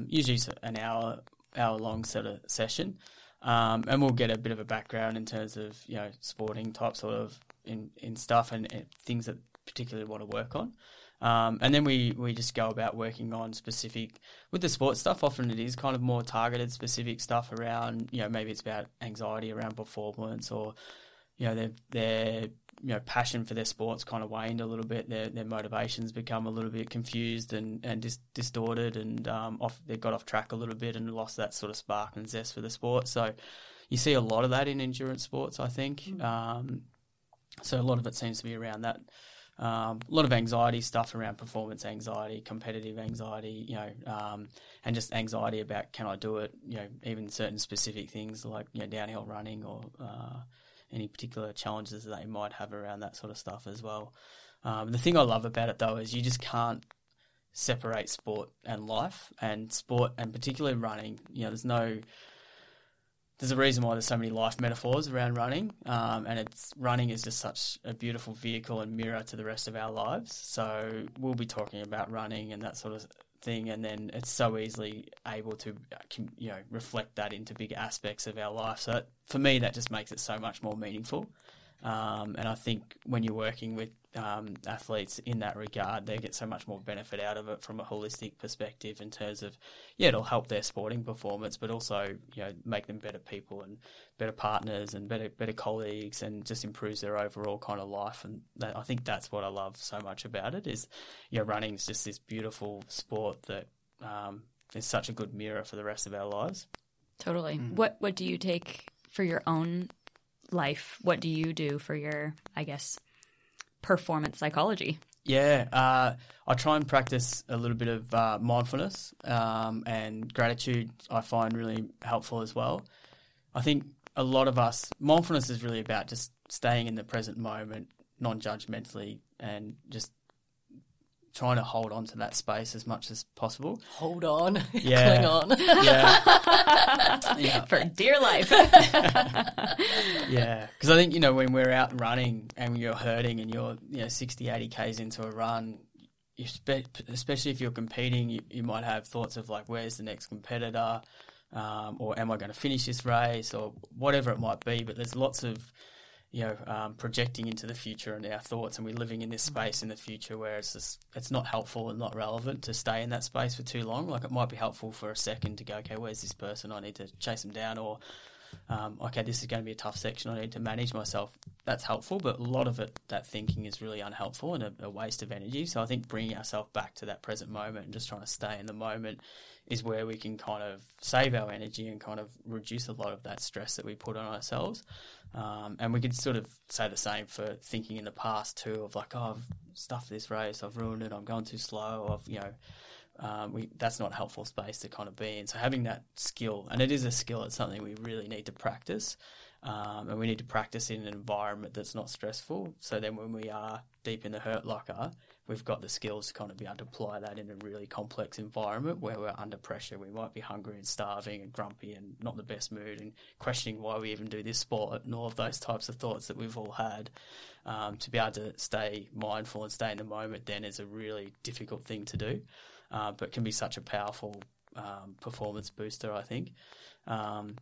Usually it's an hour hour long sort of session, um, and we'll get a bit of a background in terms of you know sporting type sort of in, in stuff and, and things that particularly want to work on. Um, and then we, we just go about working on specific with the sports stuff. Often it is kind of more targeted, specific stuff around you know maybe it's about anxiety around performance or you know their their you know passion for their sports kind of waned a little bit. Their their motivations become a little bit confused and and dis- distorted, and um, off they got off track a little bit and lost that sort of spark and zest for the sport. So you see a lot of that in endurance sports, I think. Mm. Um, so a lot of it seems to be around that um, a lot of anxiety stuff around performance anxiety, competitive anxiety, you know, um, and just anxiety about can I do it? You know, even certain specific things like you know downhill running or uh, any particular challenges that they might have around that sort of stuff as well. Um, the thing I love about it though is you just can't separate sport and life, and sport and particularly running. You know, there's no there's a reason why there's so many life metaphors around running, um, and it's running is just such a beautiful vehicle and mirror to the rest of our lives. So we'll be talking about running and that sort of thing, and then it's so easily able to you know reflect that into big aspects of our life. So for me, that just makes it so much more meaningful. Um, and I think when you're working with um, athletes in that regard, they get so much more benefit out of it from a holistic perspective in terms of, yeah, it'll help their sporting performance, but also, you know, make them better people and better partners and better better colleagues and just improves their overall kind of life. And that, I think that's what I love so much about it is, you know, running is just this beautiful sport that um, is such a good mirror for the rest of our lives. Totally. Mm. What What do you take for your own life, what do you do for your, I guess, performance psychology? Yeah, uh, I try and practice a little bit of uh, mindfulness um, and gratitude. I find really helpful as well. I think a lot of us mindfulness is really about just staying in the present moment, non-judgmentally, and just trying to hold on to that space as much as possible. Hold on. Yeah. Cling on. Yeah. yeah. For dear life. yeah. Because I think, you know, when we're out running and you're hurting and you're, you know, 60, 80 Ks into a run, especially if you're competing, you, you, might have thoughts of like, where's the next competitor? Um, or am I going to finish this race? Or whatever it might be. But there's lots of you know, um, projecting into the future and our thoughts, and we're living in this mm-hmm. space in the future where it's just it's not helpful and not relevant to stay in that space for too long. Like it might be helpful for a second to go, okay, where's this person? I need to chase them down, or um, okay, this is going to be a tough section. I need to manage myself. That's helpful, but a lot of it, that thinking is really unhelpful and a, a waste of energy. So I think bringing ourselves back to that present moment and just trying to stay in the moment is where we can kind of save our energy and kind of reduce a lot of that stress that we put on ourselves. Um, and we could sort of say the same for thinking in the past too, of like, oh, I've stuffed this race, I've ruined it, I'm going too slow, I've you know, um, we, that's not helpful space to kind of be in. So having that skill, and it is a skill, it's something we really need to practice. Um, and we need to practice in an environment that's not stressful. So then when we are deep in the hurt locker, we've got the skills to kind of be able to apply that in a really complex environment where we're under pressure. We might be hungry and starving and grumpy and not in the best mood and questioning why we even do this sport and all of those types of thoughts that we've all had. Um, to be able to stay mindful and stay in the moment then is a really difficult thing to do, uh, but can be such a powerful um, performance booster, I think. Um,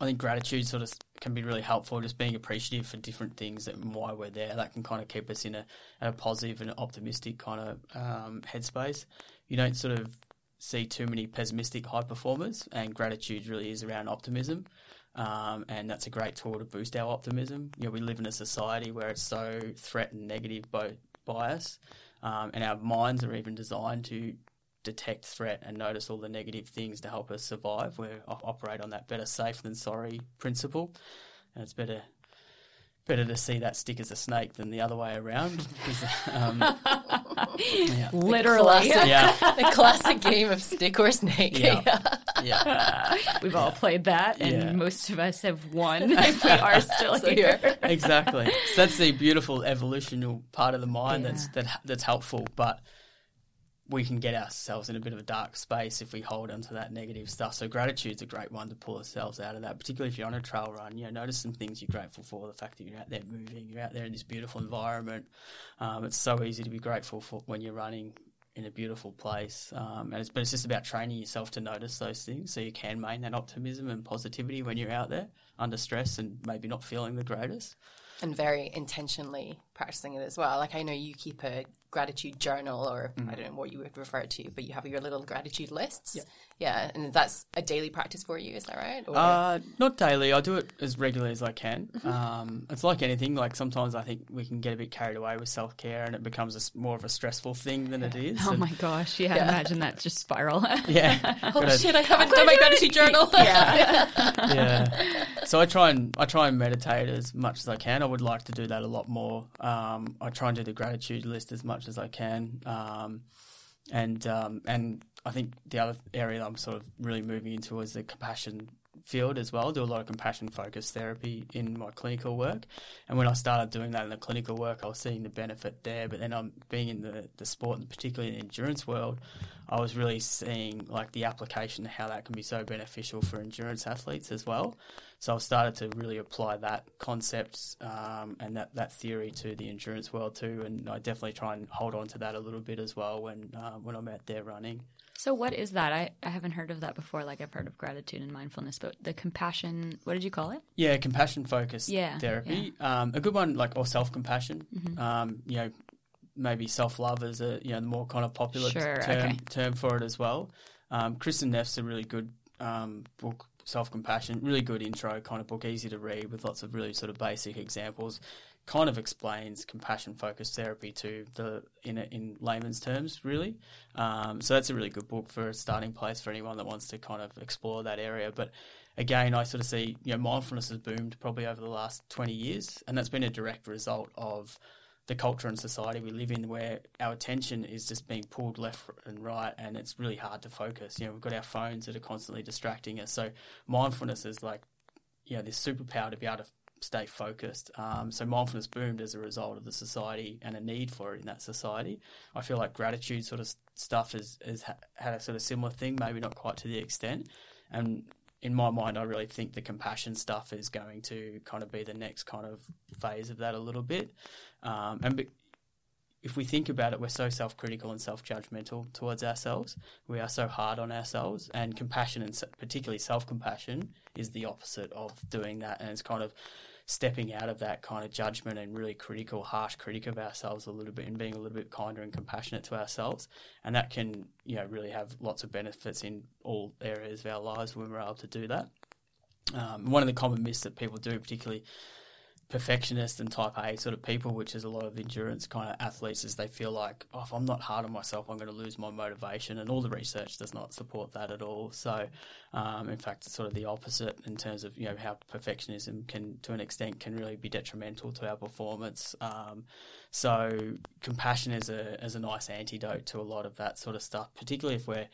I think gratitude sort of can be really helpful. Just being appreciative for different things and why we're there. That can kind of keep us in a, a positive and optimistic kind of um, headspace. You don't sort of see too many pessimistic high performers, and gratitude really is around optimism. Um, and that's a great tool to boost our optimism. You know, we live in a society where it's so threat and negative both bias, um, and our minds are even designed to detect threat and notice all the negative things to help us survive. We operate on that better safe than sorry principle. And it's better better to see that stick as a snake than the other way around. Because, um, yeah. Literally. The classic, yeah. the classic game of stick or snake. Yeah. yeah. We've all played that, and yeah. most of us have won if we are still so here. exactly. So that's the beautiful evolutional part of the mind that's that, that's helpful. But we can get ourselves in a bit of a dark space if we hold onto that negative stuff. So gratitude's a great one to pull ourselves out of that, particularly if you're on a trail run. You know, notice some things you're grateful for. The fact that you're out there moving, you're out there in this beautiful environment. Um, it's so easy to be grateful for when you're running in a beautiful place. Um, and it's, but it's just about training yourself to notice those things so you can maintain that optimism and positivity when you're out there under stress and maybe not feeling the greatest. And very intentionally practicing it as well. Like I know you keep a gratitude journal, or I mm-hmm. don't know what you would refer to, but you have your little gratitude lists. Yeah, and that's a daily practice for you. Is that right? Or- Uh, not daily. I do it as regularly as I can. Um, it's like anything. Like sometimes I think we can get a bit carried away with self care, and it becomes a s more of a stressful thing than it is. Oh And- my gosh, yeah, Yeah. imagine that just spiral. Yeah. oh Gotta- shit! I haven't done my gratitude journal. yeah. yeah. So I try and I try and meditate as much as I can. I would like to do that a lot more. Um, I try and do the gratitude list as much as I can. Um, and um, and I think the other area that I'm sort of really moving into is the compassion field as well. I do a lot of compassion focused therapy in my clinical work, and when I started doing that in the clinical work, I was seeing the benefit there. But then I'm being in the the sport and particularly in the endurance world, I was really seeing like the application of how that can be so beneficial for endurance athletes as well. So I've started to really apply that concept um, and that, that theory to the endurance world too, and I definitely try and hold on to that a little bit as well when uh, when I'm out there running. So what is that? I, I haven't heard of that before. Like I've heard of gratitude and mindfulness, but the compassion. What did you call it? Yeah, compassion focused Yeah, therapy. Um, a good one, like or self compassion. Um, you know, maybe self love is a you know the more kind of popular Sure, term okay. term for it as well. Um, Kristin Neff's a really good um, book, self compassion. Really good intro kind of book, easy to read with lots of really sort of basic examples. Kind of explains compassion focused therapy to the in in layman's terms, really. Um, so that's a really good book for a starting place for anyone that wants to kind of explore that area. But again, I sort of see you know mindfulness has boomed probably over the last twenty years, and that's been a direct result of the culture and society we live in, where our attention is just being pulled left and right, and it's really hard to focus. You know, we've got our phones that are constantly distracting us. So mindfulness is like you know this superpower to be able to stay focused. Um, so mindfulness boomed as a result of the society and a need for it in that society. I feel like gratitude sort of stuff has, has had a sort of similar thing, maybe not quite to the extent. And in my mind, I really think the compassion stuff is going to kind of be the next kind of phase of that a little bit. Um, and be, if we think about it, we're so self critical and self judgmental towards ourselves. We are so hard on ourselves. And compassion, and particularly self compassion, is the opposite of doing that. And it's kind of stepping out of that kind of judgment and really critical, harsh critic of ourselves a little bit and being a little bit kinder and compassionate to ourselves. And that can, you know, really have lots of benefits in all areas of our lives when we're able to do that. Um, one of the common myths that people do, particularly perfectionist and type A sort of people, which is a lot of endurance kind of athletes, is they feel like, oh, if I'm not hard on myself, I'm going to lose my motivation. And all the research does not support that at all. So, um, in fact, it's sort of the opposite in terms of you know how perfectionism can, to an extent, can really be detrimental to our performance. Um, so, compassion is a is a nice antidote to a lot of that sort of stuff, particularly if we're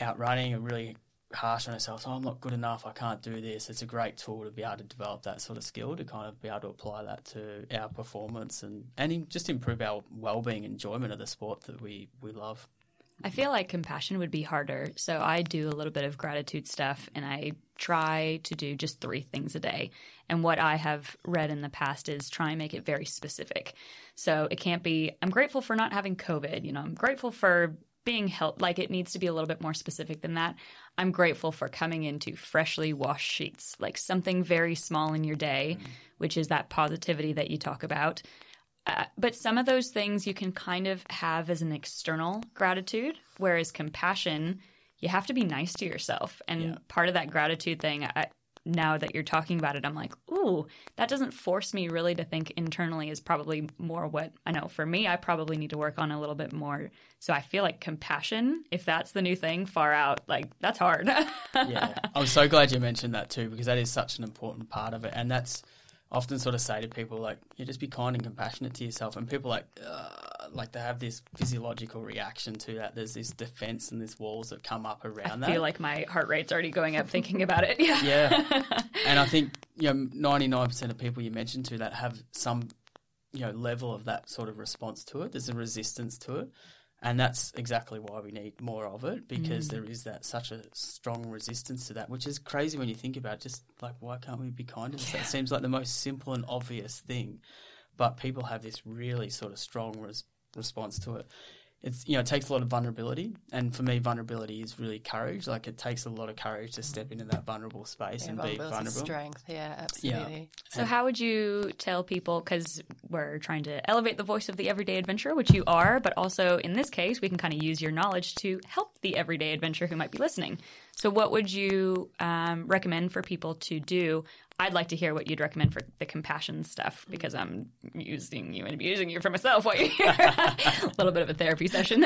out running and really harsh on ourselves. Oh, I'm not good enough. I can't do this. It's a great tool to be able to develop that sort of skill to kind of be able to apply that to our performance and and just improve our well-being, enjoyment of the sport that we we love. I feel like compassion would be harder. So I do a little bit of gratitude stuff and I try to do just three things a day. And what I have read in the past is try and make it very specific. So it can't be, I'm grateful for not having COVID. You know, I'm grateful for being helped. Like it needs to be a little bit more specific than that. I'm grateful for coming into freshly washed sheets, like something very small in your day, which is that positivity that you talk about. Uh, but some of those things you can kind of have as an external gratitude, whereas compassion, you have to be nice to yourself. And part of that gratitude thing, I, now that you're talking about it, I'm like, ooh, that doesn't force me really to think internally is probably more what I know for me, I probably need to work on a little bit more. So I feel like compassion, if that's the new thing, far out, like that's hard. yeah, I'm so glad you mentioned that too because that is such an important part of it, and that's often sort of say to people like, you just be kind and compassionate to yourself, and people like, uh, like they have this physiological reaction to that. There's this defense and this walls that come up around I that. I feel like my heart rate's already going up thinking about it. Yeah. Yeah, and I think you know, ninety nine percent of people you mentioned to that have some you know level of that sort of response to it. There's a resistance to it. And that's exactly why we need more of it because mm. there is that such a strong resistance to that, which is crazy when you think about it. Just like, why can't we be kind to this? That seems like the most simple and obvious thing. But people have this really sort of strong res- response to it. It's, you know, it takes a lot of vulnerability. And for me, vulnerability is really courage. Like, it takes a lot of courage to step into that vulnerable space Yeah, and be vulnerable. strength. Yeah, absolutely. So, how would you tell people? Because we're trying to elevate the voice of the everyday adventurer, which you are, but also in this case, we can kind of use your knowledge to help the everyday adventurer who might be listening. So, what would you um, recommend for people to do? I'd like to hear what you'd recommend for the compassion stuff because I'm using you and abusing you for myself while you're here. a little bit of a therapy session.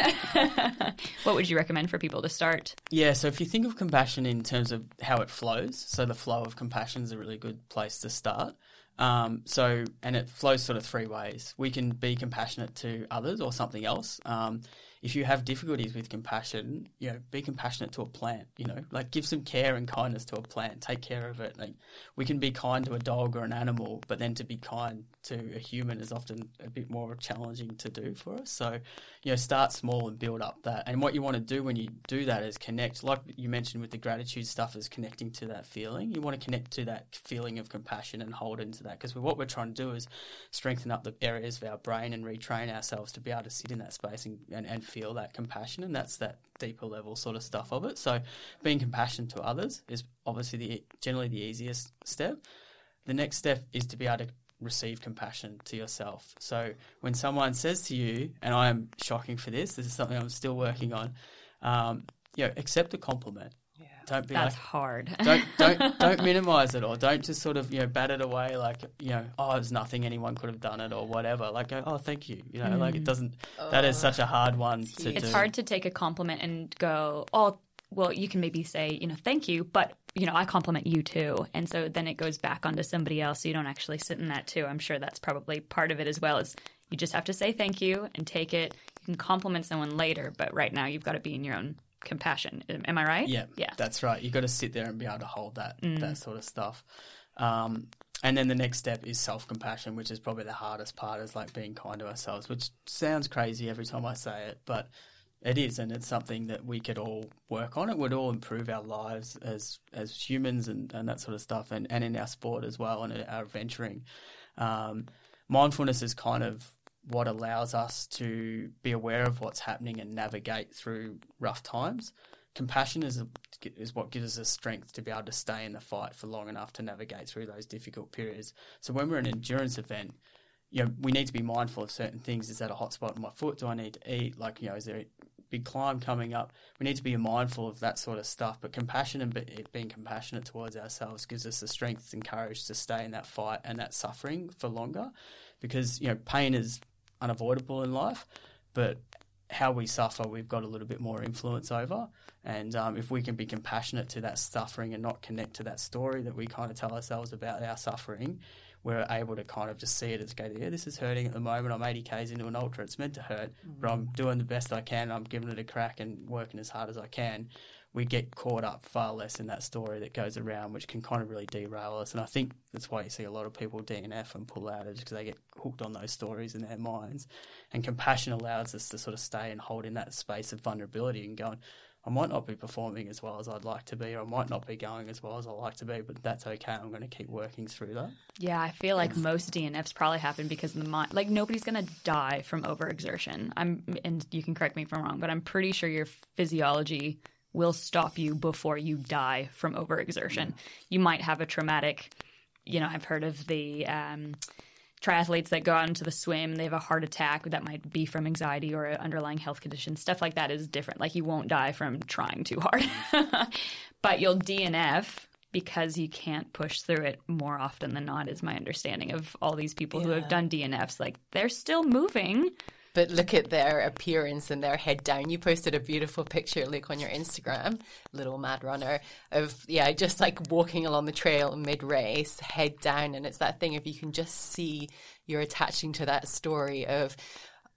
what would you recommend for people to start? Yeah, so if you think of compassion in terms of how it flows, so the flow of compassion is a really good place to start. Um, so, and it flows sort of three ways. We can be compassionate to others or something else. Um, if you have difficulties with compassion, you know, be compassionate to a plant. You know, like give some care and kindness to a plant. Take care of it. Like we can be kind to a dog or an animal, but then to be kind to a human is often a bit more challenging to do for us. So, you know, start small and build up that. And what you want to do when you do that is connect, like you mentioned with the gratitude stuff, is connecting to that feeling. You want to connect to that feeling of compassion and hold into that because what we're trying to do is strengthen up the areas of our brain and retrain ourselves to be able to sit in that space and, and, and feel that compassion. And that's that deeper level sort of stuff of it. So, being compassionate to others is obviously the generally the easiest step. The next step is to be able to receive compassion to yourself. So when someone says to you, and I am shocking for this, this is something I'm still working on. Um, you know, accept a compliment. Yeah. Don't be That's like, hard. don't don't don't minimize it or don't just sort of you know bat it away like you know oh it's nothing anyone could have done it or whatever like go, oh thank you you know like it doesn't that is such a hard one to huge. do it's hard to take a compliment and go, oh, well, you can maybe say, you know, thank you, but, you know, I compliment you too. And so then it goes back onto somebody else. So you don't actually sit in that too. I'm sure that's probably part of it as well as you just have to say thank you and take it. You can compliment someone later, but right now you've got to be in your own compassion. Am I right? Yeah, Yeah. that's right. You've got to sit there and be able to hold that that sort of stuff. Um, and then the next step is self compassion, which is probably the hardest part. Is like being kind to ourselves, which sounds crazy every time I say it, but it is, and it's something that we could all work on. It would all improve our lives as as humans and, and that sort of stuff, and, and in our sport as well, and our adventuring. Um, mindfulness is kind of what allows us to be aware of what's happening and navigate through rough times. Compassion is is what gives us strength to be able to stay in the fight for long enough to navigate through those difficult periods. So when we're in an endurance event, you know, we need to be mindful of certain things. Is that a hot spot in my foot? Do I need to eat? Like, you know, is there a big climb coming up? We need to be mindful of that sort of stuff. But compassion and be, being compassionate towards ourselves gives us the strength and courage to stay in that fight and that suffering for longer. Because, you know, pain is unavoidable in life, but how we suffer, we've got a little bit more influence over. And um, if we can be compassionate to that suffering and not connect to that story that we kind of tell ourselves about our suffering, we're able to kind of just see it as go, yeah, this is hurting at the moment. I'm 80 k's into an ultra. It's meant to hurt, but I'm mm. doing the best I can. I'm giving it a crack and working as hard as I can. We get caught up far less in that story that goes around, which can kind of really derail us. And I think that's why you see a lot of people DNF and pull out, is because they get hooked on those stories in their minds. And compassion allows us to sort of stay and hold in that space of vulnerability and going, I might not be performing as well as I'd like to be, or I might not be going as well as I like to be, but that's okay. I'm going to keep working through that. Yeah, I feel like most DNFs probably happen because of the mind. Like nobody's gonna die from overexertion. I'm, and you can correct me if I'm wrong, but I'm pretty sure your physiology will stop you before you die from overexertion. You might have a traumatic. You know, I've heard of the um, triathletes that go out into the swim. They have a heart attack that might be from anxiety or an underlying health condition. Stuff like that is different. Like you won't die from trying too hard, but you'll DNF because you can't push through it more often than not is my understanding of all these people who have done DNFs like they're still moving But look at their appearance and their head down. You posted a beautiful picture, Luke, on your Instagram, little mad runner, of yeah, just like walking along the trail mid race, head down, and it's that thing if you can just see you're attaching to that story of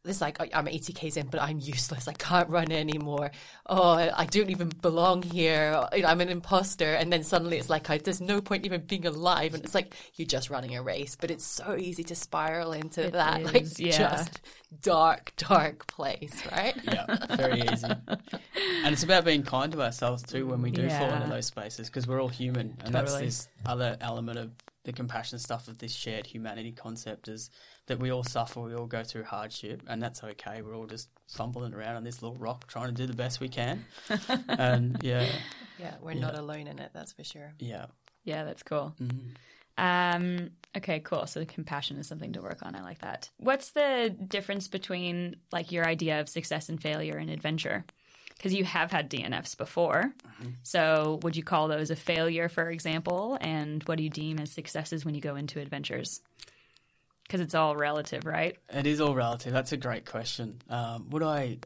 this like "Oh, I'm 80 k's in, but I'm useless. I can't run anymore. Oh, I don't even belong here. I'm an imposter. And then suddenly it's like I, there's no point even being alive. And it's like you're just running a race, but it's so easy to spiral into It that is, like yeah. just dark, dark place, right? yeah, very easy. And it's about being kind to ourselves too when we do fall into those spaces because we're all human, and that's this other element of the compassion stuff of this shared humanity concept is that we all suffer, we all go through hardship, and that's okay. We're all just fumbling around on this little rock, trying to do the best we can. and yeah, Yeah, we're not alone in it, that's for sure. yeah. Yeah, that's cool. Mhm. Um, okay, cool. So compassion is something to work on. I like that. What's the difference between like your idea of success and failure and adventure? Because you have had DNFs before. So would you call those a failure, for example? And what do you deem as successes when you go into adventures? Because it's all relative, right? It is all relative. That's a great question. Um, would I,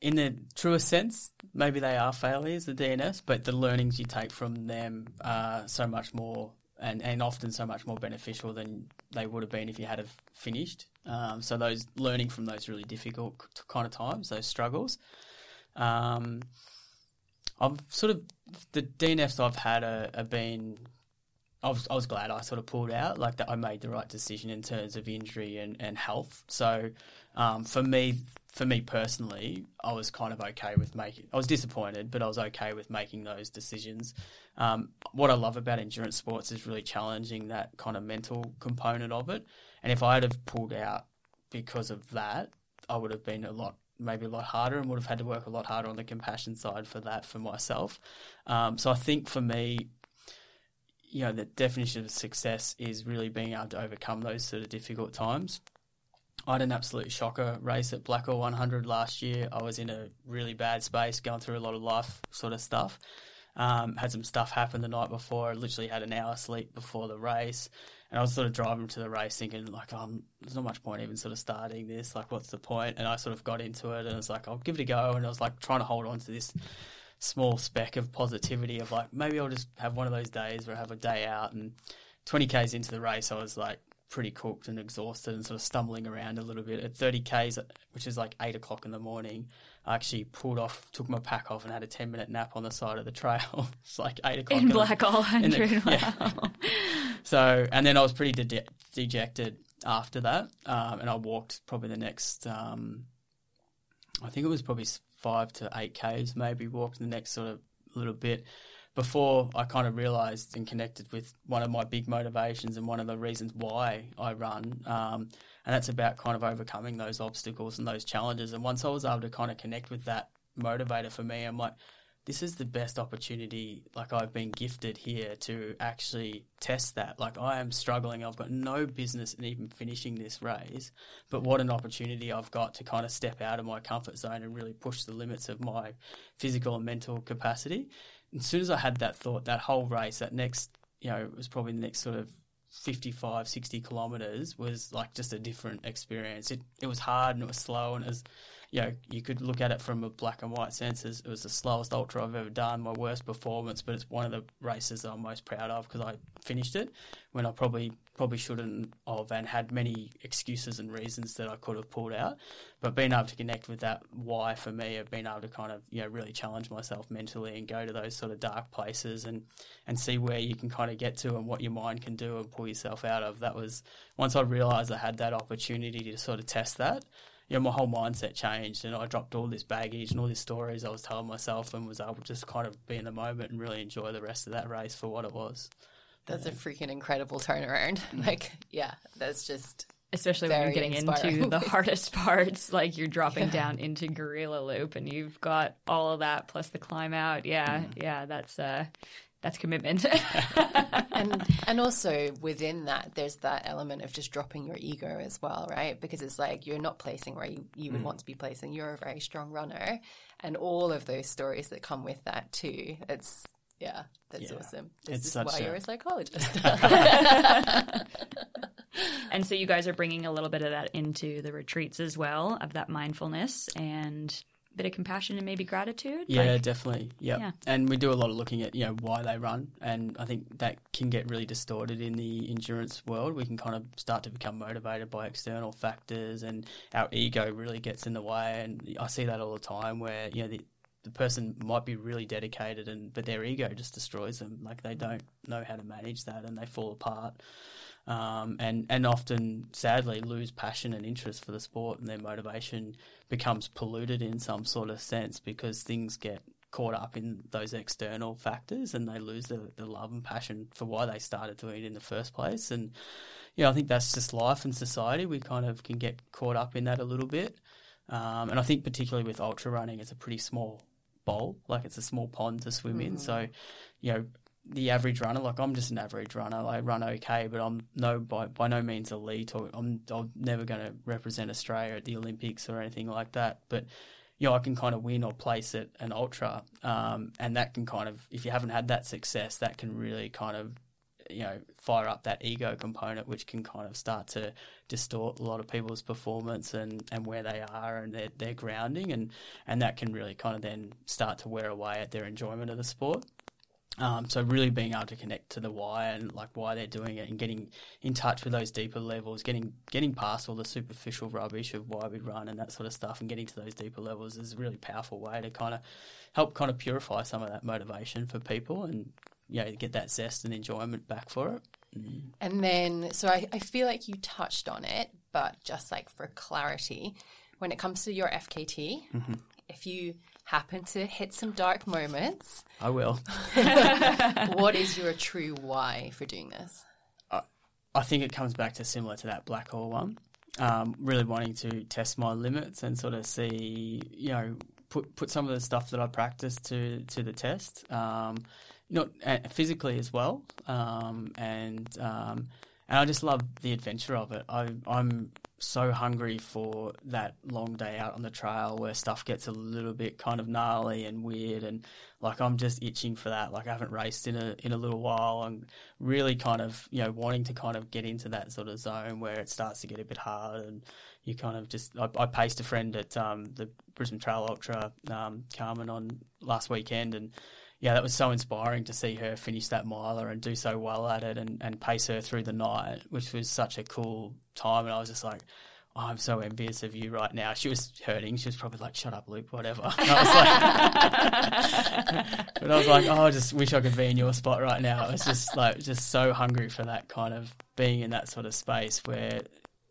in the truest sense, maybe they are failures, the DNS, but the learnings you take from them are so much more and, and often so much more beneficial than they would have been if you had have finished. Um, so those learning from those really difficult kind of times, those struggles. Um, I've sort of the DNFs I've had are, are been I was, I was glad I sort of pulled out, like that I made the right decision in terms of injury and, and health. So um, for me, for me personally, I was kind of okay with making. I was disappointed, but I was okay with making those decisions. Um, what I love about endurance sports is really challenging that kind of mental component of it. And if I had have pulled out because of that, I would have been a lot maybe a lot harder and would have had to work a lot harder on the compassion side for that for myself. Um, so I think for me, you know, the definition of success is really being able to overcome those sort of difficult times. I had an absolute shocker race at Blackall 100 last year. I was in a really bad space, going through a lot of life sort of stuff. Um, had some stuff happen the night before. I literally had an hour sleep before the race. And I was sort of driving to the race thinking, like, um, there's not much point even sort of starting this. Like, what's the point? And I sort of got into it and I was like, I'll give it a go. And I was like trying to hold on to this small speck of positivity of like, maybe I'll just have one of those days where I have a day out. And 20 Ks into the race, I was like pretty cooked and exhausted and sort of stumbling around a little bit. At 30 Ks, which is like 8 o'clock in the morning, I actually pulled off, took my pack off and had a 10 minute nap on the side of the trail. it's like 8 o'clock. In the- Blackall in the- 100. yeah. Wow. so, and then I was pretty de- dejected after that, um, and I walked probably the next, um, I think it was probably five to eight k's, maybe walked the next sort of little bit before I kind of realised and connected with one of my big motivations and one of the reasons why I run, um, and that's about kind of overcoming those obstacles and those challenges. And once I was able to kind of connect with that motivator for me, I'm like, this is the best opportunity like I've been gifted here to actually test that. Like I am struggling. I've got no business in even finishing this race, but what an opportunity I've got to kind of step out of my comfort zone and really push the limits of my physical and mental capacity. And as soon as I had that thought, that whole race, that next, you know, it was probably the next sort of 55, 60 kilometers was like just a different experience. It, it was hard and it was slow and it was, you know, you could look at it from a black and white sense as it was the slowest ultra I've ever done, my worst performance, but it's one of the races I'm most proud of because I finished it when I probably probably shouldn't have and had many excuses and reasons that I could have pulled out. But being able to connect with that why for me of being able to kind of, you know, really challenge myself mentally and go to those sort of dark places and, and see where you can kind of get to and what your mind can do and pull yourself out of. That was once I realized I had that opportunity to sort of test that you know, my whole mindset changed and I dropped all this baggage and all these stories I was telling myself and was able to just kind of be in the moment and really enjoy the rest of that race for what it was. That's a freaking incredible turnaround. Like, yeah, that's just Especially when you're Very getting into the hardest parts, like you're dropping down into Gheerulla Loop and you've got all of that plus the climb out. Yeah, yeah, that's uh that's commitment. and and also within that there's that element of just dropping your ego as well right because it's like you're not placing where you, you Mm. would want to be placing you're a very strong runner and all of those stories that come with that too it's yeah that's Yeah. awesome this It's is why a- you're a psychologist and so you guys are bringing a little bit of that into the retreats as well, of that mindfulness and bit of compassion and maybe gratitude. Yeah, Like, definitely. Yep. Yeah. And we do a lot of looking at, you know, why they run. And I think that can get really distorted in the endurance world. We can kind of start to become motivated by external factors and our ego really gets in the way. And I see that all the time where, you know, the, the person might be really dedicated and but their ego just destroys them. Like they don't know how to manage that and they fall apart. Um, and and often, sadly, lose passion and interest for the sport, and their motivation becomes polluted in some sort of sense because things get caught up in those external factors, and they lose the, the love and passion for why they started doing it in the first place. And yeah, I think that's just life and society. We kind of can get caught up in that a little bit, um, and I think particularly with ultra running, it's a pretty small bowl, like it's a small pond to swim in. So, you know, the average runner, like I'm just an average runner. I run okay, but I'm no by by no means elite, or I'm I'm never going to represent Australia at the Olympics or anything like that. But you know, I can kind of win or place at an ultra, um, and that can kind of, if you haven't had that success, that can really kind of, you know, fire up that ego component, which can kind of start to distort a lot of people's performance and, and where they are and their, their grounding, and and that can really kind of then start to wear away at their enjoyment of the sport. Um, so really being able to connect to the why and like why they're doing it and getting in touch with those deeper levels, getting getting past all the superficial rubbish of why we run and that sort of stuff and getting to those deeper levels is a really powerful way to kind of help kind of purify some of that motivation for people and you know, get that zest and enjoyment back for it. And then, so I, I feel like you touched on it, but just like for clarity, when it comes to your FKT, if you happen to hit some dark moments, I will. what is your true why for doing this? I think it comes back to similar to that black hole one. Um, really wanting to test my limits and sort of see, you know, put put some of the stuff that I practice to to the test. Um, not uh, physically as well, um, and um, and I just love the adventure of it. I, I'm so hungry for that long day out on the trail where stuff gets a little bit kind of gnarly and weird, and like I'm just itching for that. Like I haven't raced in a in a little while. I'm really kind of you know wanting to kind of get into that sort of zone where it starts to get a bit hard and you kind of just. I, I paced a friend at um, the Brisbane Trail Ultra, um, Carmen, on last weekend, and yeah, that was so inspiring to see her finish that miler and do so well at it and, and pace her through the night, which was such a cool time. And I was just like, oh, I'm so envious of you right now. She was hurting. She was probably like, shut up, Luke, whatever. And I was like, but I was like, oh, I just wish I could be in your spot right now. I was just like, just so hungry for that kind of being in that sort of space where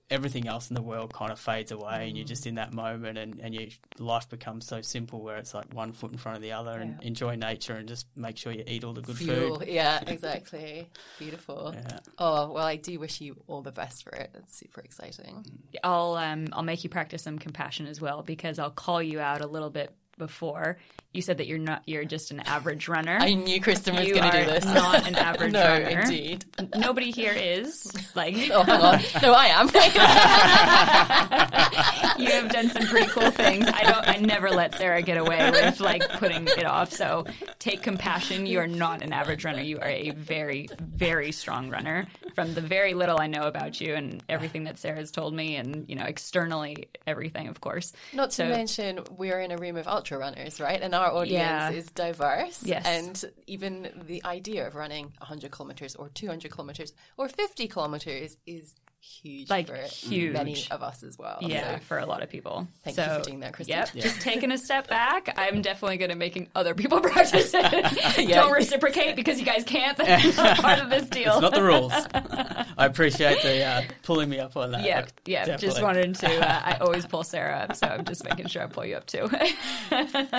everything else in the world kind of fades away and you're just in that moment and, and your life becomes so simple where it's like one foot in front of the other and enjoy nature and just make sure you eat all the good Fuel. food. Yeah, exactly. Beautiful. Yeah. Oh, well, I do wish you all the best for it. It's super exciting. I'll um, I'll make you practice some compassion as well because I'll call you out a little bit before. You said that you're not you're just an average runner. I knew Kristen was going to do this. not an average no, runner. indeed. Nobody here is like Oh, hang on. No, I am. you have done some pretty cool things. I don't. I never let Sarah get away with like putting it off. So take compassion. You are not an average runner. You are a very, very strong runner. From the very little I know about you and everything that Sarah's told me, and you know externally everything, of course. Not to So- mention, we're in a room of ultra runners, right? And our audience Yeah. is diverse. Yes. And even the idea of running 100 kilometers or 200 kilometers or 50 kilometers is huge Like, for huge. many of us as well. Yeah, So for a lot of people. Thank so, you for doing that, Kristen. Yep, just taking a step back. I'm definitely good at making other people practice it. Don't reciprocate because you guys can't. That's not part of this deal. It's not the rules. I appreciate the uh, pulling me up on that. Yeah, Like, yeah. Just wanted to. Uh, I always pull Sarah up, so I'm just making sure I pull you up too.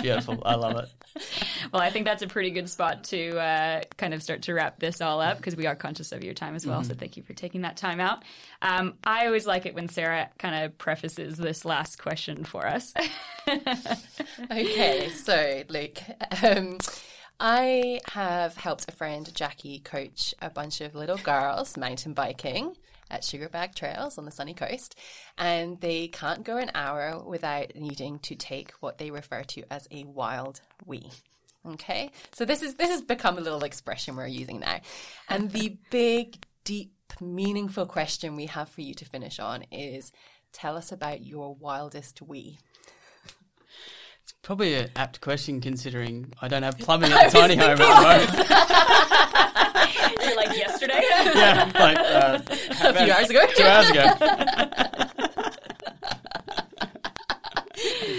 Beautiful. I love it. well, I think that's a pretty good spot to uh, kind of start to wrap this all up because we are conscious of your time as well. So thank you for taking that time out. Um, I always like it when Sarah kind of prefaces this last question for us. okay, so Luke, um, I have helped a friend, Jackie, coach a bunch of little girls mountain biking at Sugarbag Trails on the sunny coast, and they can't go an hour without needing to take what they refer to as a wild wee. Okay, so this is this has become a little expression we're using now, and the big, deep, meaningful question we have for you to finish on is: Tell us about your wildest wee. Probably an apt question considering I don't have plumbing at the tiny home at the moment. You're like yesterday. yeah, like uh, A few hours ago. two hours ago.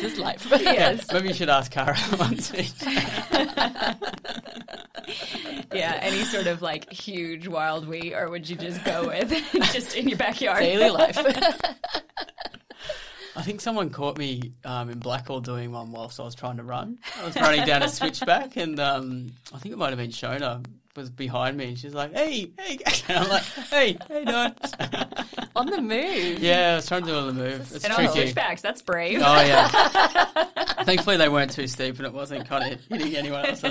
this is life. yes. Maybe you should ask Cara once. Yeah. Any sort of like huge wild wheat, or would you just go with just in your backyard? Daily life. I think someone caught me um, in Blackall doing one whilst I was trying to run. I was running down a switchback, and um, I think it might have been Shona was behind me, and she's like, "Hey, hey!" And I'm like, "Hey, hey, doing?" On the move. yeah, I was trying to do a move. It's And on switchbacks, that's brave. Oh yeah. Thankfully, they weren't too steep, and it wasn't kind of hitting anyone else.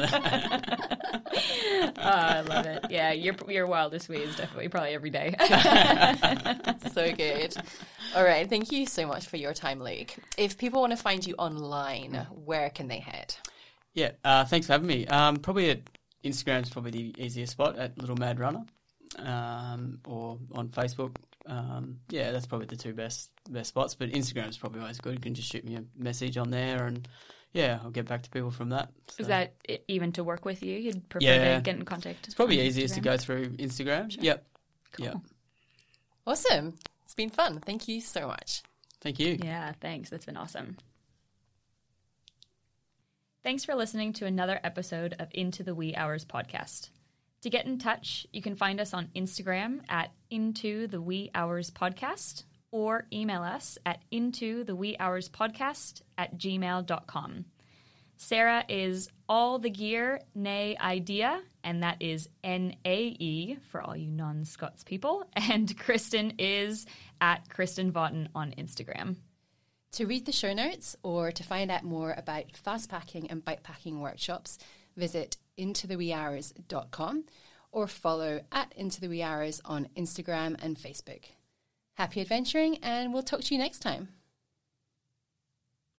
Oh, I love it. Yeah, your your wildest way is definitely probably every day. So good. All right. Thank you so much for your time, Luke. If people want to find you online, where can they head? yeah, uh, thanks for having me. Um, probably at Instagram's probably the easiest spot at Little Mad Runner, um, or on Facebook. Um, yeah, that's probably the two best best spots. But Instagram's probably always good. You can just shoot me a message on there, and yeah, I'll get back to people from that. So Is that even to work with you? You'd prefer Yeah. to get in contact? it's probably easiest to go through Instagram. Yep. Yep. Awesome. It's been fun. Thank you so much. Thank you. Yeah, thanks. That's been awesome. Thanks for listening to another episode of Into the Wee Hours podcast. To get in touch, you can find us on Instagram at Into the Wee Hours podcast or email us at Into the Wee Hours podcast at gmail.com. Sarah is all the gear, nae idea, and that is N A E for all you non Scots people. And Kristen is at Kristen Vaughton on Instagram. To read the show notes or to find out more about fast packing and bike packing workshops, visit intotheweehours.com or follow at Into the Wee Hours on Instagram and Facebook. Happy adventuring, and we'll talk to you next time.